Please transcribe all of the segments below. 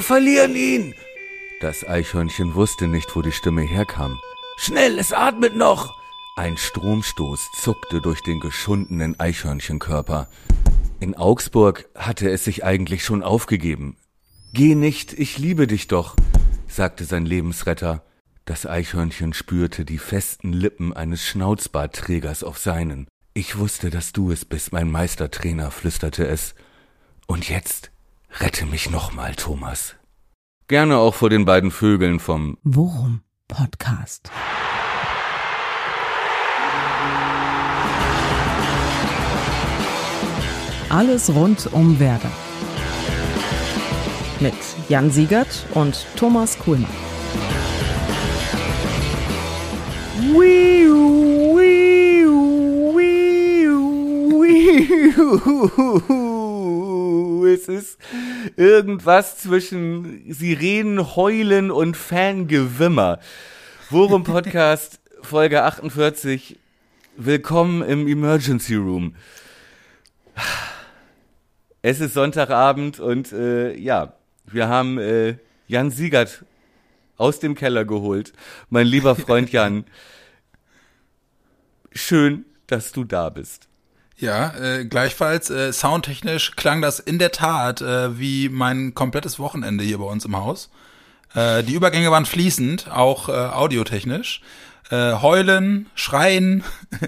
Wir verlieren ihn! Das Eichhörnchen wusste nicht, wo die Stimme herkam. Schnell, es atmet noch! Ein Stromstoß zuckte durch den geschundenen Eichhörnchenkörper. In Augsburg hatte es sich eigentlich schon aufgegeben. Geh nicht, ich liebe dich doch, sagte sein Lebensretter. Das Eichhörnchen spürte die festen Lippen eines Schnauzbartträgers auf seinen. Ich wusste, dass du es bist, mein Meistertrainer, flüsterte es. Und jetzt rette mich nochmal, Thomas. Gerne auch vor den beiden Vögeln vom Worum Podcast. Alles rund um Werder. Mit Jan Siegert und Thomas Kuhlmann. Es ist irgendwas zwischen Sirenen, Heulen und Fangewimmer. Worum Podcast Folge 48. Willkommen im Emergency Room. Es ist Sonntagabend und äh, ja, wir haben äh, Jan Siegert aus dem Keller geholt. Mein lieber Freund Jan, schön, dass du da bist. Ja, äh, gleichfalls äh, soundtechnisch klang das in der Tat äh, wie mein komplettes Wochenende hier bei uns im Haus. Äh, die Übergänge waren fließend, auch äh, audiotechnisch. Äh, heulen, schreien,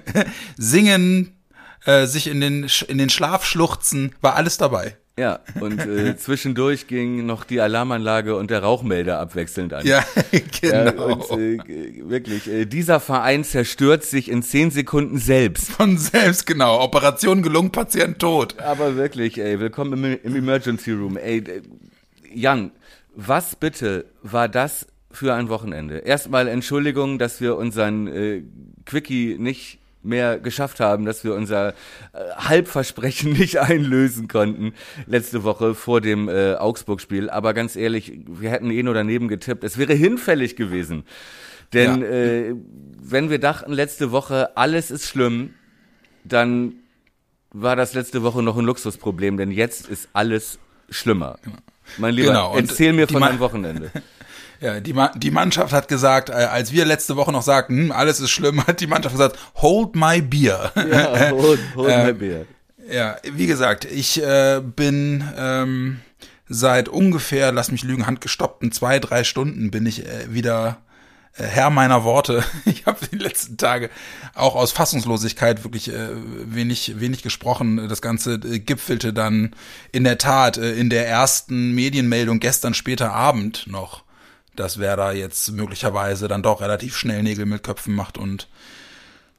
singen, äh, sich in den, in den Schlaf schluchzen, war alles dabei. Ja, und äh, zwischendurch ging noch die Alarmanlage und der Rauchmelder abwechselnd an. Ja, genau. Ja, und, äh, wirklich, äh, dieser Verein zerstört sich in zehn Sekunden selbst. Von selbst, genau. Operation gelungen, Patient tot. Aber wirklich, ey, willkommen im, im Emergency Room. Ey, Jan, was bitte war das für ein Wochenende? Erstmal Entschuldigung, dass wir unseren äh, Quickie nicht mehr geschafft haben, dass wir unser äh, Halbversprechen nicht einlösen konnten letzte Woche vor dem äh, Augsburg-Spiel. Aber ganz ehrlich, wir hätten eh nur daneben getippt. Es wäre hinfällig gewesen. Denn ja. äh, wenn wir dachten letzte Woche, alles ist schlimm, dann war das letzte Woche noch ein Luxusproblem, denn jetzt ist alles schlimmer. Mein Lieber, genau. erzähl mir von deinem Wochenende. Ja, die, Ma die Mannschaft hat gesagt, äh, als wir letzte Woche noch sagten, hm, alles ist schlimm, hat die Mannschaft gesagt, hold my beer. Ja, hold, hold äh, my beer. Ja, wie gesagt, ich äh, bin ähm, seit ungefähr, lass mich lügen, handgestoppten zwei, drei Stunden bin ich äh, wieder äh, Herr meiner Worte. Ich habe die letzten Tage auch aus Fassungslosigkeit wirklich äh, wenig, wenig gesprochen. Das Ganze äh, gipfelte dann in der Tat äh, in der ersten Medienmeldung gestern später Abend noch dass Werder jetzt möglicherweise dann doch relativ schnell Nägel mit Köpfen macht und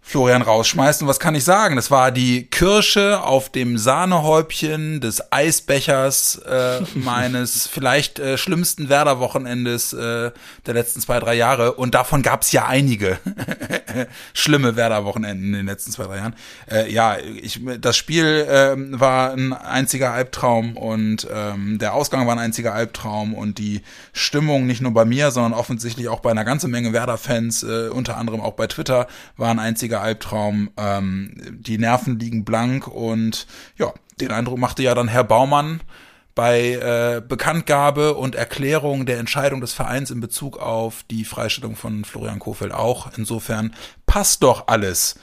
Florian rausschmeißt. Und was kann ich sagen? Das war die Kirsche auf dem Sahnehäubchen des Eisbechers äh, meines vielleicht äh, schlimmsten Werder-Wochenendes äh, der letzten zwei, drei Jahre. Und davon gab es ja einige schlimme Werder-Wochenenden in den letzten zwei, drei Jahren. Äh, ja, ich, das Spiel äh, war ein einziger Albtraum und ähm, der Ausgang war ein einziger Albtraum und die Stimmung nicht nur bei mir, sondern offensichtlich auch bei einer ganzen Menge Werder-Fans, äh, unter anderem auch bei Twitter, war ein einziger riesiger Albtraum. Ähm, die Nerven liegen blank und ja, den Eindruck machte ja dann Herr Baumann bei äh, Bekanntgabe und Erklärung der Entscheidung des Vereins in Bezug auf die Freistellung von Florian Kofeld auch. Insofern passt doch alles.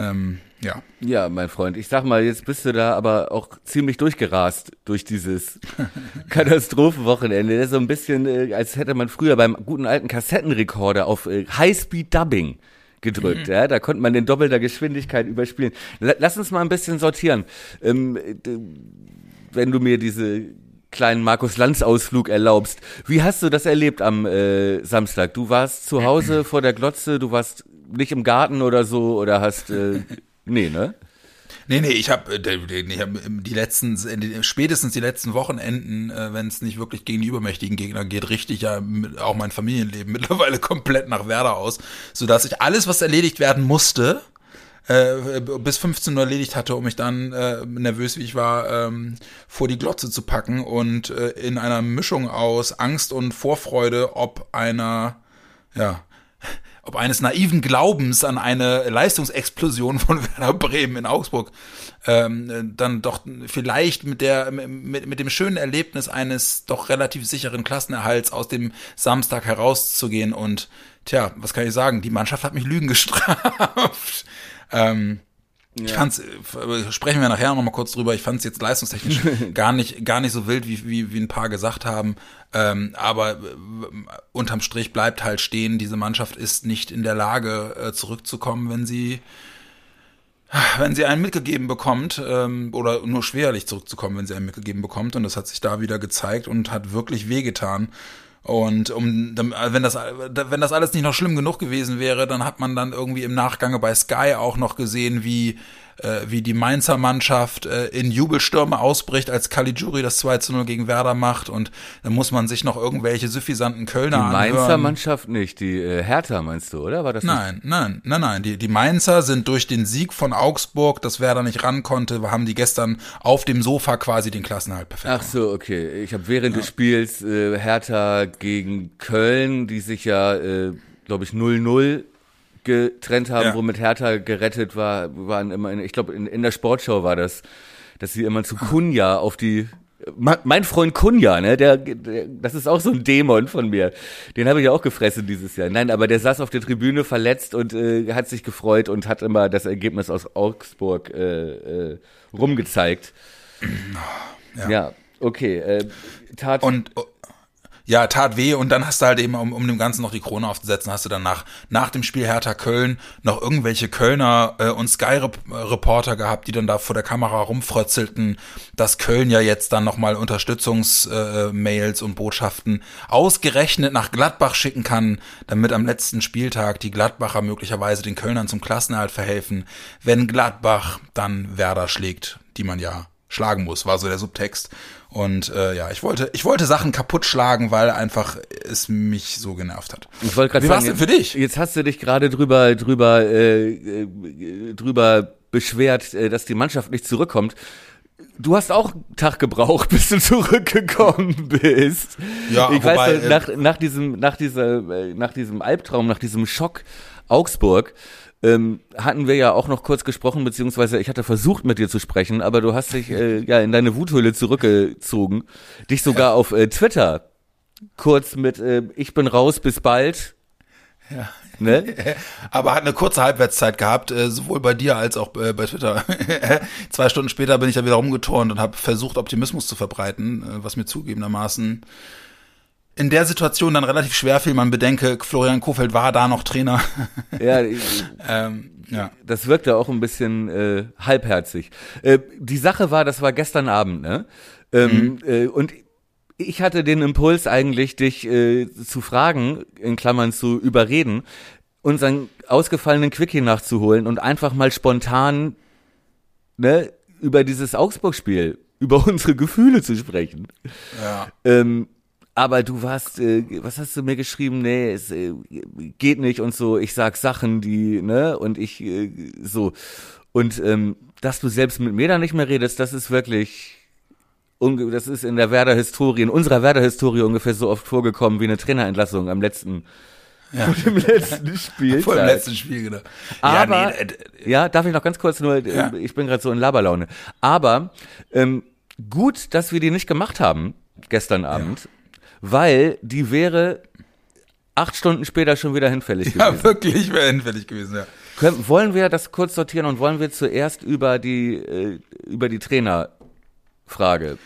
Ähm, ja. Ja, mein Freund, ich sag mal, jetzt bist du da aber auch ziemlich durchgerast durch dieses Katastrophenwochenende. Das ist so ein bisschen, äh, als hätte man früher beim guten alten Kassettenrekorder auf äh, Highspeed Dubbing gedrückt. Mhm. Ja, da konnte man den doppelter Geschwindigkeit überspielen. Lass uns mal ein bisschen sortieren. Ähm, wenn du mir diese kleinen Markus Lanz Ausflug erlaubst. Wie hast du das erlebt am äh, Samstag? Du warst zu Hause vor der Glotze, du warst nicht im Garten oder so oder hast äh, nee, ne? Nee, nee, ich habe ich hab die letzten, spätestens die letzten Wochenenden, äh, wenn es nicht wirklich gegen die übermächtigen Gegner geht, richtig ja auch mein Familienleben mittlerweile komplett nach Werder aus, sodass ich alles, was erledigt werden musste, äh, bis 15 Uhr erledigt hatte, um mich dann, äh, nervös wie ich war, ähm, vor die Glotze zu packen und äh, in einer Mischung aus Angst und Vorfreude ob einer, ja, ob eines naiven Glaubens an eine Leistungsexplosion von Werder Bremen in Augsburg ähm, dann doch vielleicht mit der mit, mit dem schönen Erlebnis eines doch relativ sicheren Klassenerhalts aus dem Samstag herauszugehen und tja, was kann ich sagen? Die Mannschaft hat mich Lügen gestraft. ähm, ja. Ich fand's, äh, sprechen wir nachher noch mal kurz drüber. Ich fand es jetzt leistungstechnisch gar nicht, gar nicht so wild, wie, wie, wie ein paar gesagt haben. Ähm, aber äh, unterm Strich bleibt halt stehen, diese Mannschaft ist nicht in der Lage, äh, zurückzukommen, wenn sie, wenn sie einen mitgegeben bekommt, ähm, oder nur schwerlich zurückzukommen, wenn sie einen mitgegeben bekommt. Und das hat sich da wieder gezeigt und hat wirklich wehgetan. Und um, wenn das, wenn das alles nicht noch schlimm genug gewesen wäre, dann hat man dann irgendwie im Nachgange bei Sky auch noch gesehen, wie äh, wie die Mainzer Mannschaft äh, in Jubelstürme ausbricht, als Caligiuri das 2 zu 0 gegen Werder macht und dann muss man sich noch irgendwelche suffisanten Kölner Die Mainzer anhören. Mannschaft nicht, die äh, Hertha meinst du, oder? War das nein, nicht? nein, nein, nein. Die, die Mainzer sind durch den Sieg von Augsburg, das Werder nicht ran konnte, haben die gestern auf dem Sofa quasi den Klassenhalt perfekt Ach so, okay. Ich habe während ja. des Spiels äh, Hertha gegen Köln, die sich ja, äh, glaube ich, 0-0 getrennt haben, ja. womit Hertha gerettet war, waren immer, in, ich glaube, in, in der Sportschau war das, dass sie immer zu Kunja auf die mein Freund Kunja, ne, der, der, das ist auch so ein Dämon von mir. Den habe ich ja auch gefressen dieses Jahr. Nein, aber der saß auf der Tribüne verletzt und äh, hat sich gefreut und hat immer das Ergebnis aus Augsburg äh, äh, rumgezeigt. Ja, ja okay. Äh, tat und ja, tat weh und dann hast du halt eben, um, um dem Ganzen noch die Krone aufzusetzen, hast du dann nach, nach dem Spiel Hertha Köln noch irgendwelche Kölner äh, und Sky-Reporter gehabt, die dann da vor der Kamera rumfrötzelten, dass Köln ja jetzt dann nochmal Unterstützungsmails äh, und Botschaften ausgerechnet nach Gladbach schicken kann, damit am letzten Spieltag die Gladbacher möglicherweise den Kölnern zum Klassenerhalt verhelfen, wenn Gladbach dann Werder schlägt, die man ja schlagen muss, war so der Subtext. Und äh, ja, ich wollte, ich wollte Sachen kaputt schlagen, weil einfach es mich so genervt hat. Ich wollte gerade sagen, jetzt, für dich? Jetzt hast du dich gerade drüber, drüber, äh, äh, drüber beschwert, äh, dass die Mannschaft nicht zurückkommt. Du hast auch einen Tag gebraucht, bis du zurückgekommen bist. Ja, ich wobei, weiß, nach, nach diesem, nach dieser, äh, nach diesem Albtraum, nach diesem Schock Augsburg, ähm, hatten wir ja auch noch kurz gesprochen, beziehungsweise ich hatte versucht mit dir zu sprechen, aber du hast dich äh, ja in deine Wuthöhle zurückgezogen, dich sogar ja. auf äh, Twitter kurz mit äh, Ich bin raus, bis bald. Ja. Ne? Aber hat eine kurze Halbwertszeit gehabt, äh, sowohl bei dir als auch äh, bei Twitter. Zwei Stunden später bin ich da wieder rumgeturnt und habe versucht, Optimismus zu verbreiten, äh, was mir zugegebenermaßen in der Situation dann relativ schwer fiel. Man bedenke, Florian Kofeld war da noch Trainer. Ja, ähm, ja. das wirkte auch ein bisschen äh, halbherzig. Äh, die Sache war, das war gestern Abend, ne? Ähm, mhm. äh, und ich hatte den Impuls eigentlich, dich äh, zu fragen, in Klammern zu überreden, unseren ausgefallenen Quickie nachzuholen und einfach mal spontan ne, über dieses Augsburg-Spiel, über unsere Gefühle zu sprechen. Ja. Ähm, aber du warst, äh, was hast du mir geschrieben? Nee, es äh, geht nicht und so. Ich sag Sachen, die, ne, und ich äh, so. Und ähm, dass du selbst mit mir da nicht mehr redest, das ist wirklich, das ist in der Werder-Historie, in unserer Werder-Historie ungefähr so oft vorgekommen wie eine Trainerentlassung am letzten ja. Vor dem letzten Spiel. Vor dem letzten Spiel, genau. Aber, ja, nee, äh, ja darf ich noch ganz kurz nur, äh, ja. ich bin gerade so in Laberlaune. Aber ähm, gut, dass wir die nicht gemacht haben gestern Abend, weil die wäre acht Stunden später schon wieder hinfällig gewesen. Ja, wirklich wäre hinfällig gewesen, ja. Können, wollen wir das kurz sortieren und wollen wir zuerst über die, äh, über die Trainerfrage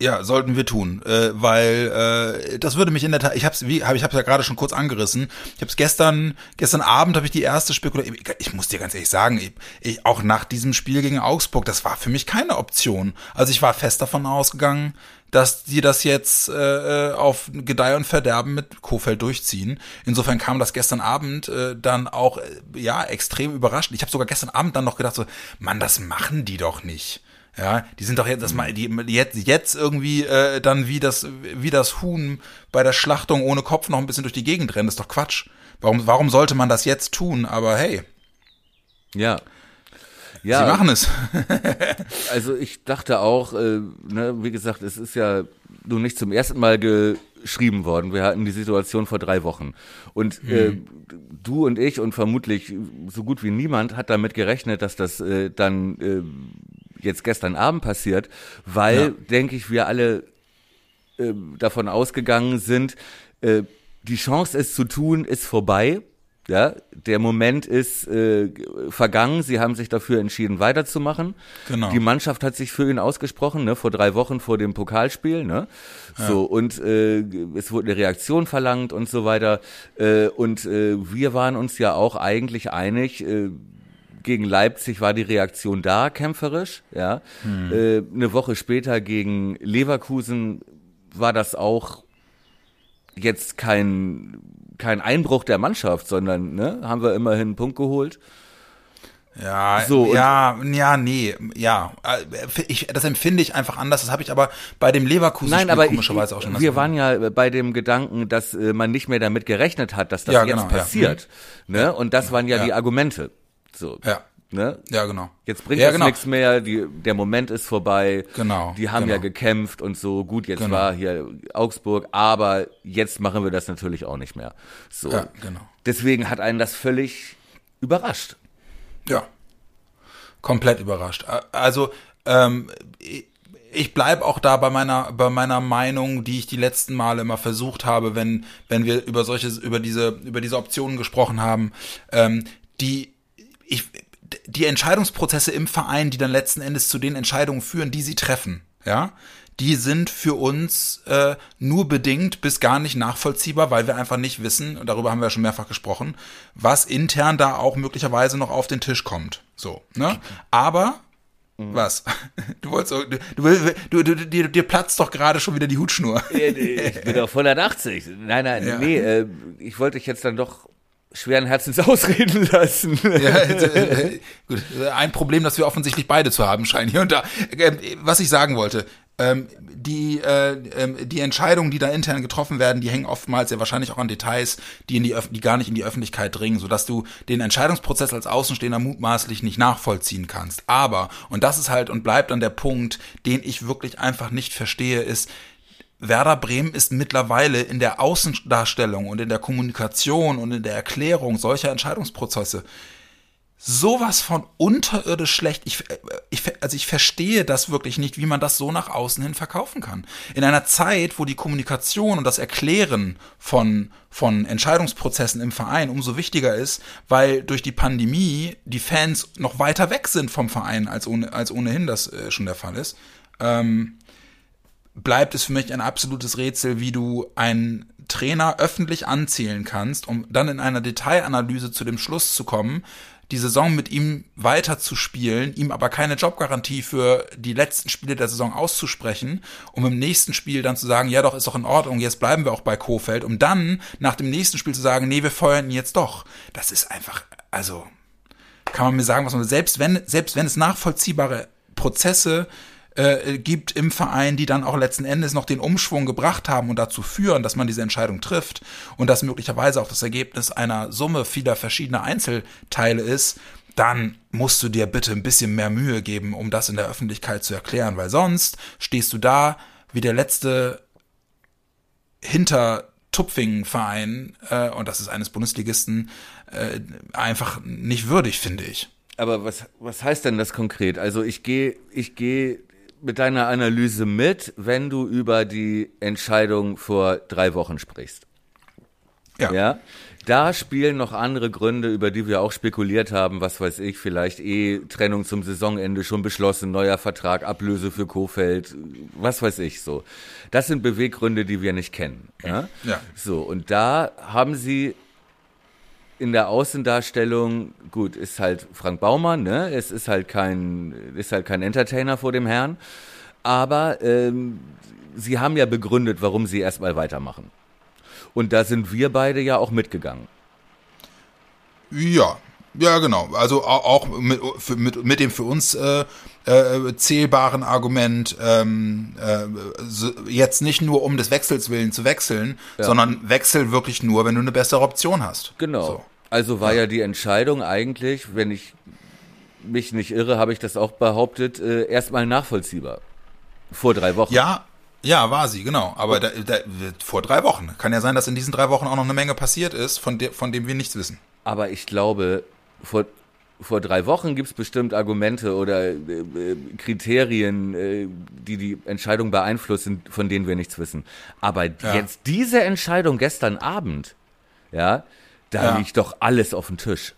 ja, sollten wir tun, äh, weil äh, das würde mich in der Tat, ich hab's, wie, hab, ich hab's ja gerade schon kurz angerissen. Ich hab's gestern, gestern Abend habe ich die erste Spekulation. Ich, ich muss dir ganz ehrlich sagen, ich, ich, auch nach diesem Spiel gegen Augsburg, das war für mich keine Option. Also ich war fest davon ausgegangen, dass die das jetzt äh, äh auf Gedeih und Verderben mit Kofeld durchziehen. Insofern kam das gestern Abend äh, dann auch äh, ja extrem überraschend. Ich habe sogar gestern Abend dann noch gedacht so, Mann, das machen die doch nicht. Ja, die sind doch jetzt, das mal, die jetzt, jetzt irgendwie äh, dann wie das, wie das Huhn bei der Schlachtung ohne Kopf noch ein bisschen durch die Gegend rennen. Das ist doch Quatsch. Warum, warum sollte man das jetzt tun? Aber hey. Ja. Ja. Sie machen es. also ich dachte auch, äh, ne, wie gesagt, es ist ja nun nicht zum ersten Mal ge beschrieben worden. Wir hatten die Situation vor drei Wochen. Und äh, du und ich und vermutlich so gut wie niemand hat damit gerechnet, dass das äh, dann äh, jetzt gestern Abend passiert, weil, Ja. denke ich, wir alle äh, davon ausgegangen sind, äh, die Chance, es zu tun, ist vorbei. Ja, der Moment ist äh, vergangen. Sie haben sich dafür entschieden, weiterzumachen. Genau. Die Mannschaft hat sich für ihn ausgesprochen, ne, vor drei Wochen vor dem Pokalspiel, ne. So und äh, es wurde eine Reaktion verlangt und so weiter. Äh, und äh, wir waren uns ja auch eigentlich einig. Äh, gegen Leipzig war die Reaktion da, kämpferisch. Ja, äh, eine Woche später gegen Leverkusen war das auch jetzt kein kein Einbruch der Mannschaft, sondern ne, haben wir immerhin einen Punkt geholt. Ja, So, ja, ja, nee, ja. Äh, Ich, das empfinde ich einfach anders. Das habe ich aber bei dem Leverkusen Nein, aber ich, komischerweise auch schon. wir waren ja bei dem Gedanken, dass äh, man nicht mehr damit gerechnet hat, dass das Ja, jetzt genau, ja. passiert. Ne? Und das waren ja, Ja. die Argumente. So. Ja. Ne? Ja, genau. Jetzt bringt ja, das genau. nichts mehr, die, der Moment ist vorbei. Genau, Die haben ja genau. gekämpft und so. Gut, jetzt Genau. war hier Augsburg, aber jetzt machen wir das natürlich auch nicht mehr. So. Ja, genau. Deswegen hat einen das völlig überrascht. Ja. Komplett überrascht. Also, ähm, ich- ich bleib auch da bei meiner, bei meiner Meinung, die ich die letzten Male immer versucht habe, wenn, wenn wir über solche, über diese, über diese Optionen gesprochen haben, ähm, die, ich, die Entscheidungsprozesse im Verein, die dann letzten Endes zu den Entscheidungen führen, die sie treffen, ja, die sind für uns äh, nur bedingt bis gar nicht nachvollziehbar, weil wir einfach nicht wissen, und darüber haben wir ja schon mehrfach gesprochen, was intern da auch möglicherweise noch auf den Tisch kommt. So, ne? Aber was? Du wolltest du, du, du, dir, dir platzt doch gerade schon wieder die Hutschnur. Ich bin auf 180. Nein, nein, Ja. nee, äh, ich wollte dich jetzt dann doch schweren Herzens ausreden lassen. Ja, äh, gut, ein Problem, das wir offensichtlich beide zu haben scheinen hier und da. Ähm, Was ich sagen wollte, ähm, die, äh, ähm, die Entscheidungen, die da intern getroffen werden, die hängen oftmals ja wahrscheinlich auch an Details, die, in die, Öff- die gar nicht in die Öffentlichkeit dringen, sodass du den Entscheidungsprozess als Außenstehender mutmaßlich nicht nachvollziehen kannst. Aber, und das ist halt und bleibt dann der Punkt, den ich wirklich einfach nicht verstehe, ist, Werder Bremen ist mittlerweile in der Außendarstellung und in der Kommunikation und in der Erklärung solcher Entscheidungsprozesse sowas von unterirdisch schlecht. Ich, äh, ich, also ich verstehe das wirklich nicht, wie man das so nach außen hin verkaufen kann. In einer Zeit, wo die Kommunikation und das Erklären von, von Entscheidungsprozessen im Verein umso wichtiger ist, weil durch die Pandemie die Fans noch weiter weg sind vom Verein, als, ohne, als ohnehin das äh, schon der Fall ist, ähm, bleibt es für mich ein absolutes Rätsel, wie du einen Trainer öffentlich anzählen kannst, um dann in einer Detailanalyse zu dem Schluss zu kommen, die Saison mit ihm weiter zu spielen, ihm aber keine Jobgarantie für die letzten Spiele der Saison auszusprechen, um im nächsten Spiel dann zu sagen, ja doch, ist doch in Ordnung, jetzt bleiben wir auch bei Kofeld, um dann nach dem nächsten Spiel zu sagen, nee, wir feuern ihn jetzt doch. Das ist einfach, also, kann man mir sagen, was man selbst wenn selbst wenn es nachvollziehbare Prozesse äh, gibt im Verein, die dann auch letzten Endes noch den Umschwung gebracht haben und dazu führen, dass man diese Entscheidung trifft und das möglicherweise auch das Ergebnis einer Summe vieler verschiedener Einzelteile ist, dann musst du dir bitte ein bisschen mehr Mühe geben, um das in der Öffentlichkeit zu erklären, weil sonst stehst du da wie der letzte hinter Tupfingen-Verein, äh, und das ist eines Bundesligisten, äh, einfach nicht würdig, finde ich. Aber was, was heißt denn das konkret? Also ich gehe, ich gehe mit deiner Analyse mit, wenn du über die Entscheidung vor drei Wochen sprichst. Ja. Ja. Da spielen noch andere Gründe, über die wir auch spekuliert haben, was weiß ich, vielleicht eh Trennung zum Saisonende schon beschlossen, neuer Vertrag, Ablöse für Kofeld, was weiß ich so. Das sind Beweggründe, die wir nicht kennen. Ja. Ja. So, und da haben sie in der Außendarstellung, gut, ist halt Frank Baumann, ne? Es ist halt kein, ist halt kein Entertainer vor dem Herrn. Aber ähm, sie haben ja begründet, warum sie erstmal weitermachen. Und da sind wir beide ja auch mitgegangen. Ja, ja, genau. Also au- auch mit, mit, mit dem für uns äh, äh, zählbaren Argument, ähm, äh, so, jetzt nicht nur um des Wechsels willen zu wechseln, sondern wechsel wirklich nur, wenn du eine bessere Option hast. Genau. So. Also war ja. die Entscheidung eigentlich, wenn ich mich nicht irre, habe ich das auch behauptet, äh, erstmal nachvollziehbar. Vor drei Wochen. Ja, Ja, war sie, genau. Aber da, da, vor drei Wochen. Kann ja sein, dass in diesen drei Wochen auch noch eine Menge passiert ist, von, de, von dem wir nichts wissen. Aber ich glaube, vor, vor drei Wochen gibt es bestimmt Argumente oder äh, äh, Kriterien, äh, die die Entscheidung beeinflussen, von denen wir nichts wissen. Aber Ja. jetzt diese Entscheidung gestern Abend, ja, da Ja. liegt doch alles auf dem Tisch.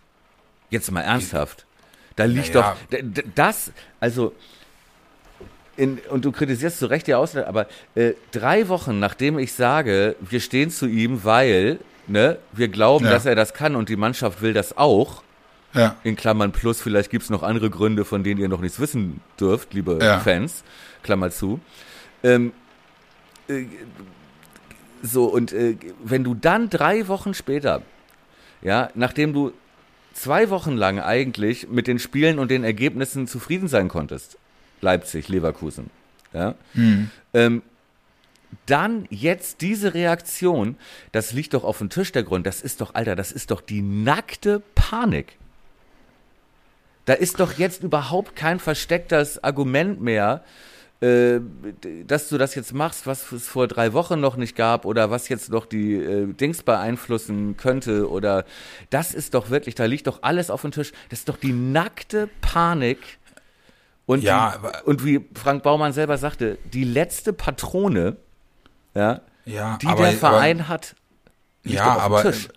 Jetzt mal ernsthaft. Da liegt Naja. doch das, also in, und du kritisierst zu Recht die Auswahl, aber äh, drei Wochen nachdem ich sage, wir stehen zu ihm, weil ne, wir glauben, Ja. dass er das kann und die Mannschaft will das auch, Ja. in Klammern plus, vielleicht gibt's noch andere Gründe, von denen ihr noch nichts wissen dürft, liebe Ja. Fans, Klammer zu. Ähm, äh, so, und äh, wenn du dann drei Wochen später, ja, nachdem du zwei Wochen lang eigentlich mit den Spielen und den Ergebnissen zufrieden sein konntest, Leipzig, Leverkusen, ja, ähm, dann jetzt diese Reaktion, das liegt doch auf dem Tisch der Grund, das ist doch, Alter, das ist doch die nackte Panik. Da ist doch jetzt überhaupt kein verstecktes Argument mehr, äh, dass du das jetzt machst, was es vor drei Wochen noch nicht gab oder was jetzt noch die äh, Dings beeinflussen könnte oder das ist doch wirklich, da liegt doch alles auf dem Tisch. Das ist doch die nackte Panik. Und, Ja, die, aber- und wie Frank Baumann selber sagte, die letzte Patrone, ja, Ja, die aber- der Verein hat, liegt Ja, auf dem aber Tisch.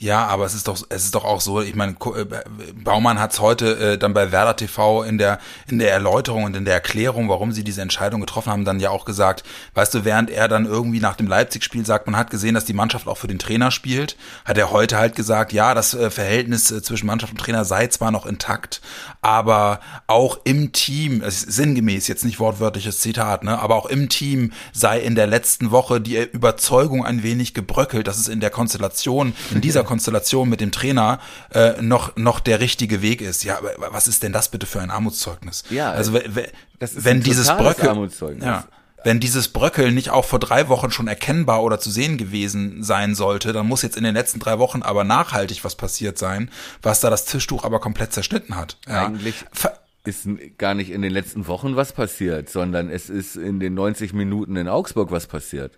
Ja, aber es ist doch, es ist doch auch so, ich meine, äh, Baumann hat es heute äh, dann bei Werder TV in der, in der Erläuterung und in der Erklärung, warum sie diese Entscheidung getroffen haben, dann ja auch gesagt, weißt du, während er dann irgendwie nach dem Leipzig-Spiel sagt, man hat gesehen, dass die Mannschaft auch für den Trainer spielt, hat er heute halt gesagt, ja, das äh, Verhältnis äh, zwischen Mannschaft und Trainer sei zwar noch intakt, aber auch im Team, es ist sinngemäß, jetzt nicht wortwörtliches Zitat, ne, aber auch im Team sei in der letzten Woche die Überzeugung ein wenig gebröckelt, dass es in der Konstellation, in dieser Konstellation mit dem Trainer äh, noch, noch der richtige Weg ist. Ja, aber was ist denn das bitte für ein Armutszeugnis? Ja, also wenn dieses Bröckel, ja, wenn dieses Bröckeln nicht auch vor drei Wochen schon erkennbar oder zu sehen gewesen sein sollte, dann muss jetzt in den letzten drei Wochen aber nachhaltig was passiert sein, was da das Tischtuch aber komplett zerschnitten hat. Ja. Eigentlich ist gar nicht in den letzten Wochen was passiert, sondern es ist in den 90 Minuten in Augsburg was passiert.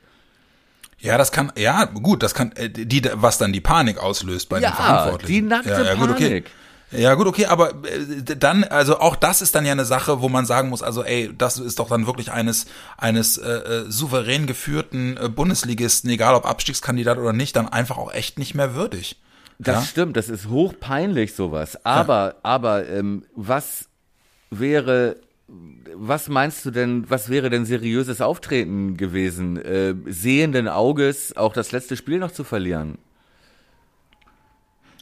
Ja, das kann, ja, gut, das kann, äh, die, was dann die Panik auslöst bei Ja, den Verantwortlichen. die nackte ja, ja, gut, okay. Ja, gut, okay, aber äh, dann, also auch das ist dann ja eine Sache, wo man sagen muss, also ey, das ist doch dann wirklich eines, eines äh, äh, souverän geführten äh, Bundesligisten, egal ob Abstiegskandidat oder nicht, dann einfach auch echt nicht mehr würdig. Das Ja? stimmt, das ist hochpeinlich sowas. Aber, aber ähm, was wäre, was meinst du denn, was wäre denn seriöses Auftreten gewesen, äh, sehenden Auges auch das letzte Spiel noch zu verlieren?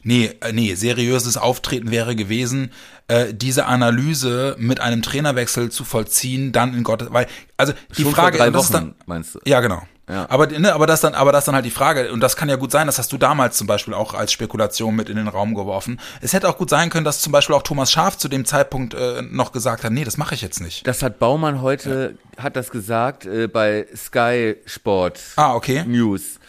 Nee, äh, nee, seriöses Auftreten wäre gewesen, äh, diese Analyse mit einem Trainerwechsel zu vollziehen, dann in Gottes, weil, also die Schon Frage, vor drei das ist Wochen, dann, meinst du? Ja, genau. Ja. Aber, ne, aber das dann, aber das dann halt die Frage, und das kann ja gut sein, das hast du damals zum Beispiel auch als Spekulation mit in den Raum geworfen. Es hätte auch gut sein können, dass zum Beispiel auch Thomas Schaf zu dem Zeitpunkt äh, noch gesagt hat, nee, das mache ich jetzt nicht. Das hat Baumann heute, hat das gesagt, äh, bei Sky Sport Ah, okay. News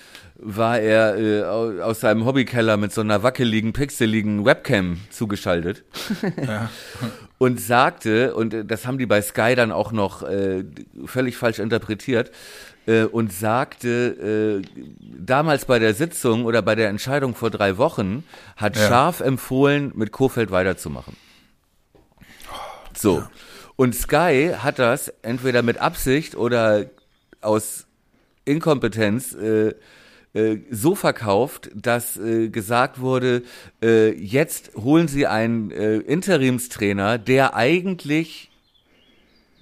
war er äh, au- aus seinem Hobbykeller mit so einer wackeligen, pixeligen Webcam zugeschaltet und sagte, und äh, das haben die bei Sky dann auch noch äh, völlig falsch interpretiert, äh, und sagte, äh, damals bei der Sitzung oder bei der Entscheidung vor drei Wochen hat Ja. Scharf empfohlen, mit Kofeld weiterzumachen. So. Und Sky hat das entweder mit Absicht oder aus Inkompetenz äh, äh, so verkauft, dass äh, gesagt wurde, äh, jetzt holen sie einen äh, Interimstrainer, der eigentlich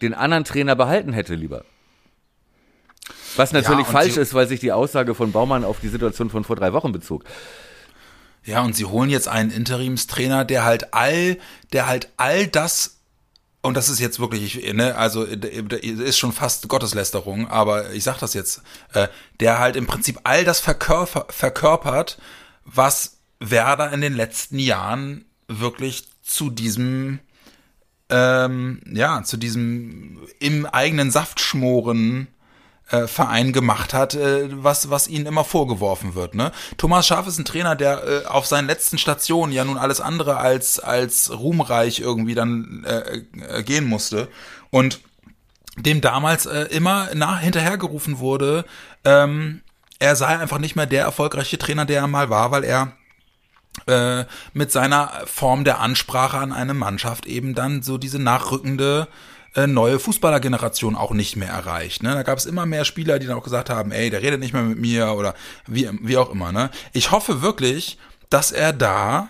den anderen Trainer behalten hätte lieber. Was natürlich und falsch ist, weil sich die Aussage von Baumann auf die Situation von vor drei Wochen bezog. Ja, und sie holen jetzt einen Interimstrainer, der halt all, der halt all das und das ist jetzt wirklich, ich, ne, also äh, ist schon fast Gotteslästerung, aber ich sag das jetzt, äh, der halt im Prinzip all das verkörper, verkörpert, was Werder in den letzten Jahren wirklich zu diesem, ähm, ja, zu diesem im eigenen Saft schmoren äh, Verein gemacht hat, äh, was, was ihnen immer vorgeworfen wird. Ne? Thomas Schaaf ist ein Trainer, der äh, auf seinen letzten Stationen ja nun alles andere als, als ruhmreich irgendwie dann äh, äh, gehen musste. Und dem damals äh, immer nach hinterhergerufen wurde, ähm, er sei einfach nicht mehr der erfolgreiche Trainer, der er mal war, weil er äh, mit seiner Form der Ansprache an eine Mannschaft eben dann so diese nachrückende neue Fußballergeneration auch nicht mehr erreicht. Ne? Da gab es immer mehr Spieler, die dann auch gesagt haben, ey, der redet nicht mehr mit mir oder wie, wie auch immer. Ne? Ich hoffe wirklich, dass er da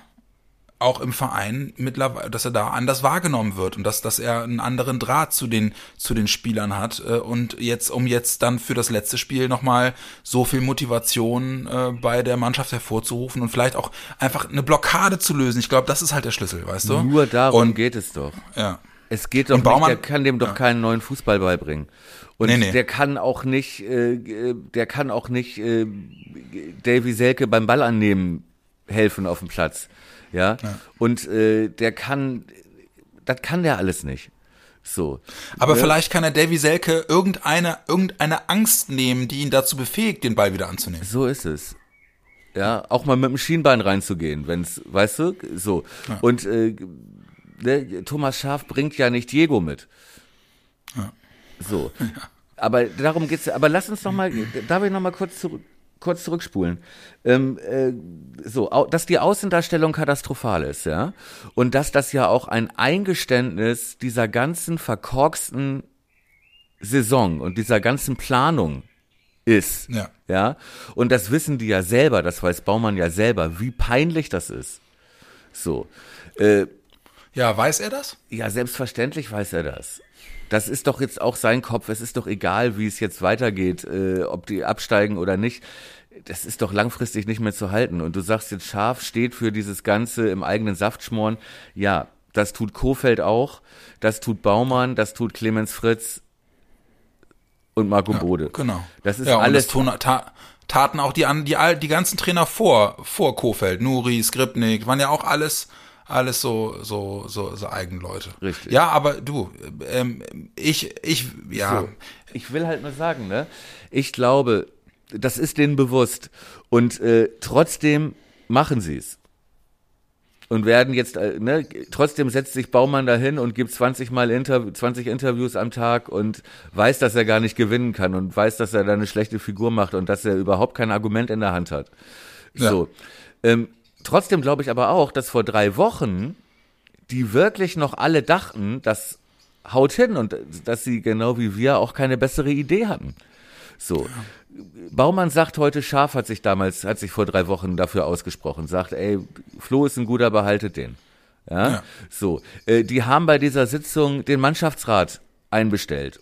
auch im Verein mittlerweile, dass er da anders wahrgenommen wird und dass, dass er einen anderen Draht zu den, zu den Spielern hat äh, und jetzt, um jetzt dann für das letzte Spiel nochmal so viel Motivation äh, bei der Mannschaft hervorzurufen und vielleicht auch einfach eine Blockade zu lösen. Ich glaube, das ist halt der Schlüssel, weißt du? Nur darum und, geht es doch. Ja. Es geht doch Und Baumann- nicht, der kann dem doch Ja. keinen neuen Fußball beibringen. Und Nee, nee. der kann auch nicht, äh, äh, der kann auch nicht äh, Davy Selke beim Ball annehmen helfen auf dem Platz. Ja. Und äh, der kann, das kann der alles nicht. So. Aber Ne? vielleicht kann er Davy Selke irgendeine, irgendeine Angst nehmen, die ihn dazu befähigt, den Ball wieder anzunehmen. So ist es. Ja, auch mal mit dem Schienbein reinzugehen, wenn's, weißt du, so. Und äh, ne, Thomas Schaf bringt ja nicht Diego mit. So. Aber darum geht's. Aber lass uns noch mal, darf ich noch mal kurz zurück, kurz zurückspulen. Ähm, äh, so, dass die Außendarstellung katastrophal ist, ja, und dass das ja auch ein Eingeständnis dieser ganzen verkorksten Saison und dieser ganzen Planung ist. Ja. Ja. Und das wissen die ja selber, das weiß Baumann ja selber, wie peinlich das ist. So. Äh, Ja, weiß er das? ja, selbstverständlich weiß er das. Das ist doch jetzt auch sein Kopf. Es ist doch egal, wie es jetzt weitergeht, äh, ob die absteigen oder nicht. Das ist doch langfristig nicht mehr zu halten. Und du sagst jetzt, Schaf steht für dieses Ganze im eigenen Saft schmoren. Ja, das tut Kofeld auch. Das tut Baumann. Das tut Clemens Fritz und Marco Bode. Genau. Das ist ja, und alles. das tun, ta, taten auch die, die, die ganzen Trainer vor, vor Kofeld, Nuri, Skripnik, waren ja auch alles, alles so, so, so, so Eigenleute. Richtig. Ja, aber du, ähm, ich, ich, ja, So. Ich will halt nur sagen, ne? Ich glaube, das ist denen bewusst. Und äh, trotzdem machen sie es. Und werden jetzt, äh, ne, trotzdem setzt sich Baumann dahin und gibt 20 Mal Interv 20 Interviews am Tag und weiß, dass er gar nicht gewinnen kann und weiß, dass er da eine schlechte Figur macht und dass er überhaupt kein Argument in der Hand hat. Ja. So. Ähm, trotzdem glaube ich aber auch, dass vor drei Wochen die wirklich noch alle dachten, das haut hin und dass sie genau wie wir auch keine bessere Idee hatten. So. Baumann sagt heute, Schaf hat sich damals, hat sich vor drei Wochen dafür ausgesprochen, sagt, ey, Flo ist ein guter, behaltet den. Ja, Ja. so. Äh, die haben bei dieser Sitzung den Mannschaftsrat einbestellt.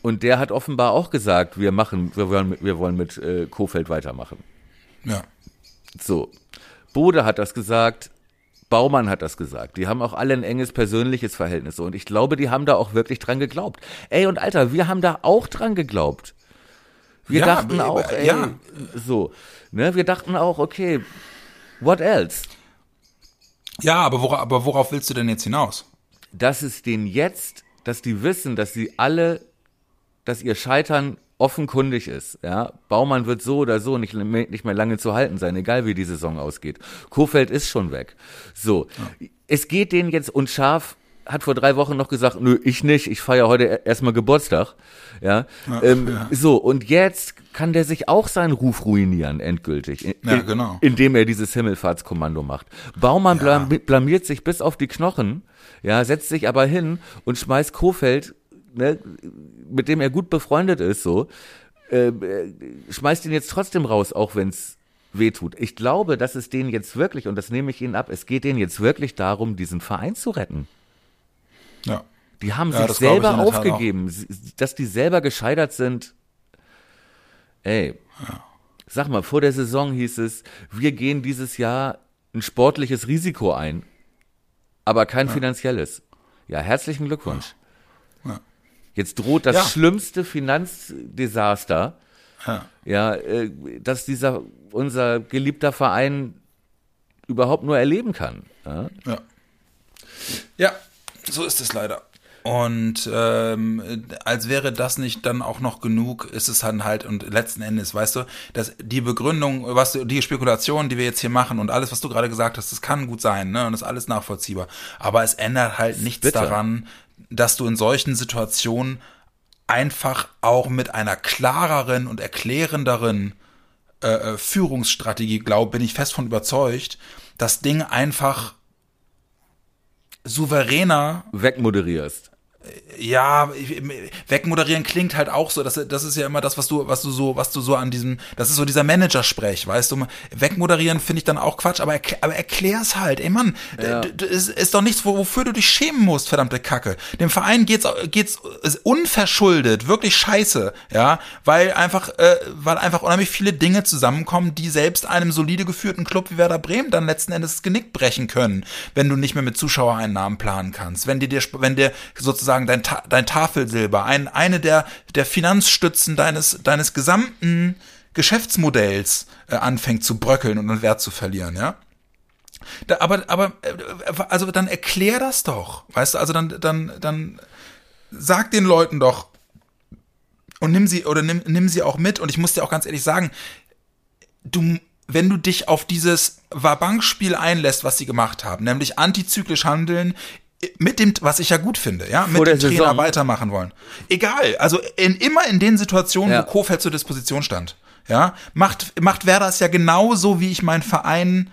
Und der hat offenbar auch gesagt, wir machen, wir wollen, mit- wir wollen mit äh, Kofeld weitermachen. ja. So. Bode hat das gesagt, Baumann hat das gesagt. Die haben auch alle ein enges persönliches Verhältnis. Und ich glaube, die haben da auch wirklich dran geglaubt. Ey, und Alter, wir haben da auch dran geglaubt. Wir Ja, dachten aber- auch, ey, ja. so. Ne, wir dachten auch, okay, what else? Ja, aber, wora, aber worauf willst du denn jetzt hinaus? Dass es denen jetzt, dass die wissen, dass sie alle, dass ihr Scheitern offenkundig ist. Ja, Baumann wird so oder so nicht, nicht mehr lange zu halten sein, egal wie die Saison ausgeht. Kofeld ist schon weg. So, es geht denen jetzt und Schaf hat vor drei Wochen noch gesagt, nö, ich nicht, ich feiere heute e- erstmal Geburtstag. Ja, ähm, so und jetzt kann der sich auch seinen Ruf ruinieren endgültig, in, Ja, genau. indem er dieses Himmelfahrtskommando macht. Baumann blam blamiert sich bis auf die Knochen, ja, setzt sich aber hin und schmeißt Kofeld, ne, mit dem er gut befreundet ist, so, äh, äh, schmeißt ihn jetzt trotzdem raus, auch wenn's weh tut. Ich glaube, dass es denen jetzt wirklich, und das nehme ich ihnen ab, es geht denen jetzt wirklich darum, diesen Verein zu retten. Ja. Die haben Ja, sich selber aufgegeben, dass die selber gescheitert sind. Ey, sag mal, vor der Saison hieß es, wir gehen dieses Jahr ein sportliches Risiko ein, aber kein finanzielles. Ja, herzlichen Glückwunsch. Jetzt droht das Ja. schlimmste Finanzdesaster, Ja. ja, äh, dass dieser unser geliebter Verein überhaupt nur erleben kann. Ja? Ja. Ja, so ist es leider. Und ähm, als wäre das nicht dann auch noch genug, ist es dann halt, und letzten Endes, weißt du, dass die Begründung, was du, die Spekulation, die wir jetzt hier machen und alles, was du gerade gesagt hast, das kann gut sein, ne? Und das ist alles nachvollziehbar. Aber es ändert halt nichts bitter. daran, dass du in solchen Situationen einfach auch mit einer klareren und erklärenderen äh, äh Führungsstrategie, glaube bin ich fest von überzeugt, das Ding einfach souveräner wegmoderierst ja, wegmoderieren klingt halt auch so. Das, das ist ja immer das, was du, was du so, was du so an diesem, das ist so dieser Manager-Sprech, weißt du. Wegmoderieren finde ich dann auch Quatsch, aber, erklär, aber erklär's halt. Ey Mann, ja. es ist doch nichts, wofür du dich schämen musst, verdammte Kacke. Dem Verein geht's, geht's unverschuldet, wirklich scheiße, ja, weil einfach, äh, weil einfach unheimlich viele Dinge zusammenkommen, die selbst einem solide geführten Club wie Werder Bremen dann letzten Endes das Genick brechen können, wenn du nicht mehr mit Zuschauereinnahmen planen kannst, wenn dir, wenn dir sozusagen dein, Ta dein Tafelsilber, ein, eine der, der Finanzstützen deines, deines gesamten Geschäftsmodells äh, anfängt zu bröckeln und an Wert zu verlieren, ja? Da, aber, aber, äh, also dann erklär das doch, weißt du, also dann, dann, dann sag den Leuten doch und nimm sie, oder nimm, nimm sie auch mit und ich muss dir auch ganz ehrlich sagen, du, wenn du dich auf dieses Wabankspiel einlässt, was sie gemacht haben, nämlich antizyklisch handeln, mit dem, was ich ja gut finde, ja, mit dem Trainer Saison. weitermachen wollen. Egal, also in, immer in den Situationen, ja. wo Kofeld zur Disposition stand, ja, macht, macht Werder es ja genauso, wie ich meinen Verein,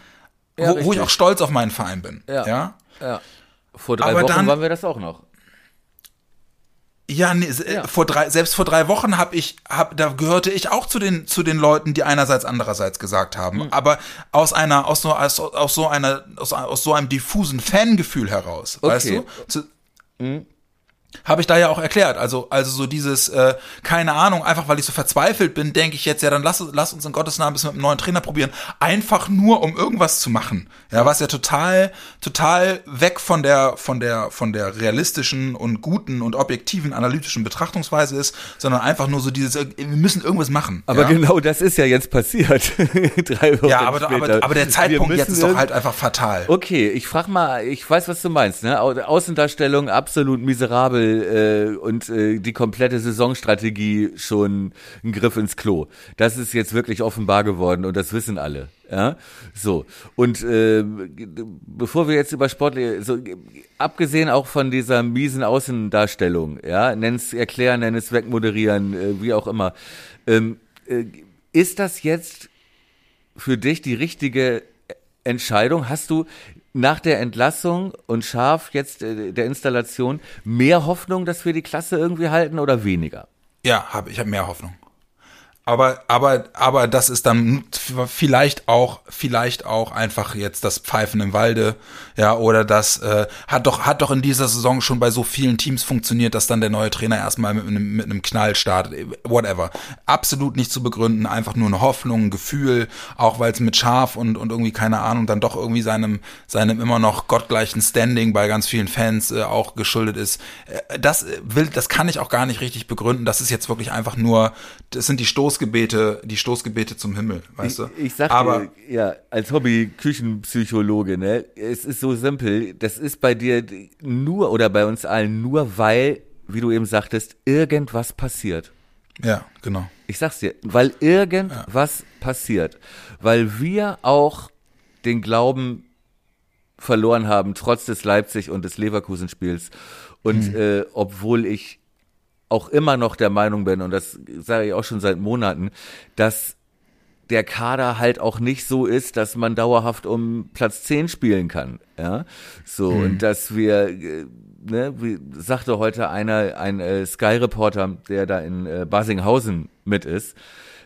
ja, wo, wo, ich auch stolz auf meinen Verein bin, ja. ja? ja. Vor drei Aber Wochen dann, waren wir das auch noch. Ja, nee, ja. vor drei, selbst vor drei Wochen habe ich, hab, da gehörte ich auch zu den zu den Leuten, die einerseits andererseits gesagt haben, mhm. aber aus einer aus so aus, aus so einer aus, aus so einem diffusen Fangefühl heraus, okay. weißt du? Zu, mhm. Habe ich da ja auch erklärt. Also, also so dieses, äh, keine Ahnung, einfach weil ich so verzweifelt bin, denke ich jetzt, ja, dann lass, lass uns in Gottes Namen bis mit einem neuen Trainer probieren. Einfach nur, um irgendwas zu machen. Ja, was ja total, total weg von der, von der, von der realistischen und guten und objektiven analytischen Betrachtungsweise ist, sondern einfach nur so dieses, äh, wir müssen irgendwas machen. Aber ja? genau das ist ja jetzt passiert. Drei Wochen ja, aber, aber, aber der Zeitpunkt jetzt ist doch halt einfach fatal. Okay, ich frag mal, ich weiß, was du meinst, ne? Außendarstellung absolut miserabel äh, und äh, die komplette Saisonstrategie schon ein Griff ins Klo. Das ist jetzt wirklich offenbar geworden und das wissen alle. Ja, so. Und äh, bevor wir jetzt über Sportliche, so abgesehen auch von dieser miesen Außendarstellung, ja, nenn's erklären, nenn es wegmoderieren, äh, wie auch immer, ähm, äh, ist das jetzt für dich die richtige Entscheidung? Hast du nach der Entlassung und scharf jetzt äh, der Installation mehr Hoffnung, dass wir die Klasse irgendwie halten oder weniger? Ja, hab, ich habe mehr Hoffnung. Aber, aber, aber das ist dann vielleicht auch, vielleicht auch einfach jetzt das Pfeifen im Walde, ja, oder das äh, hat doch, hat doch in dieser Saison schon bei so vielen Teams funktioniert, dass dann der neue Trainer erstmal mit einem, mit einem Knall startet, whatever. Absolut nicht zu begründen, einfach nur eine Hoffnung, ein Gefühl, auch weil es mit Schaf und, und irgendwie, keine Ahnung, dann doch irgendwie seinem, seinem immer noch gottgleichen Standing bei ganz vielen Fans äh, auch geschuldet ist. Äh, das will, das kann ich auch gar nicht richtig begründen. Das ist jetzt wirklich einfach nur, das sind die Stoß Stoßgebete, die Stoßgebete zum Himmel, weißt du? Ich, ich sag Aber, dir, ja, als Hobby-Küchenpsychologe, ne, es ist so simpel, das ist bei dir nur oder bei uns allen nur, weil, wie du eben sagtest, irgendwas passiert. Ja, genau. Ich sag's dir, weil irgendwas ja. passiert. Weil wir auch den Glauben verloren haben, trotz des Leipzig- und des Leverkusen-Spiels. Und hm. äh, obwohl ich auch immer noch der Meinung bin, und das sage ich auch schon seit Monaten, dass der Kader halt auch nicht so ist, dass man dauerhaft um Platz 10 spielen kann. Ja, so, hm. und dass wir, äh, ne, wie sagte heute einer, ein äh, Sky-Reporter, der da in äh, Basinghausen mit ist,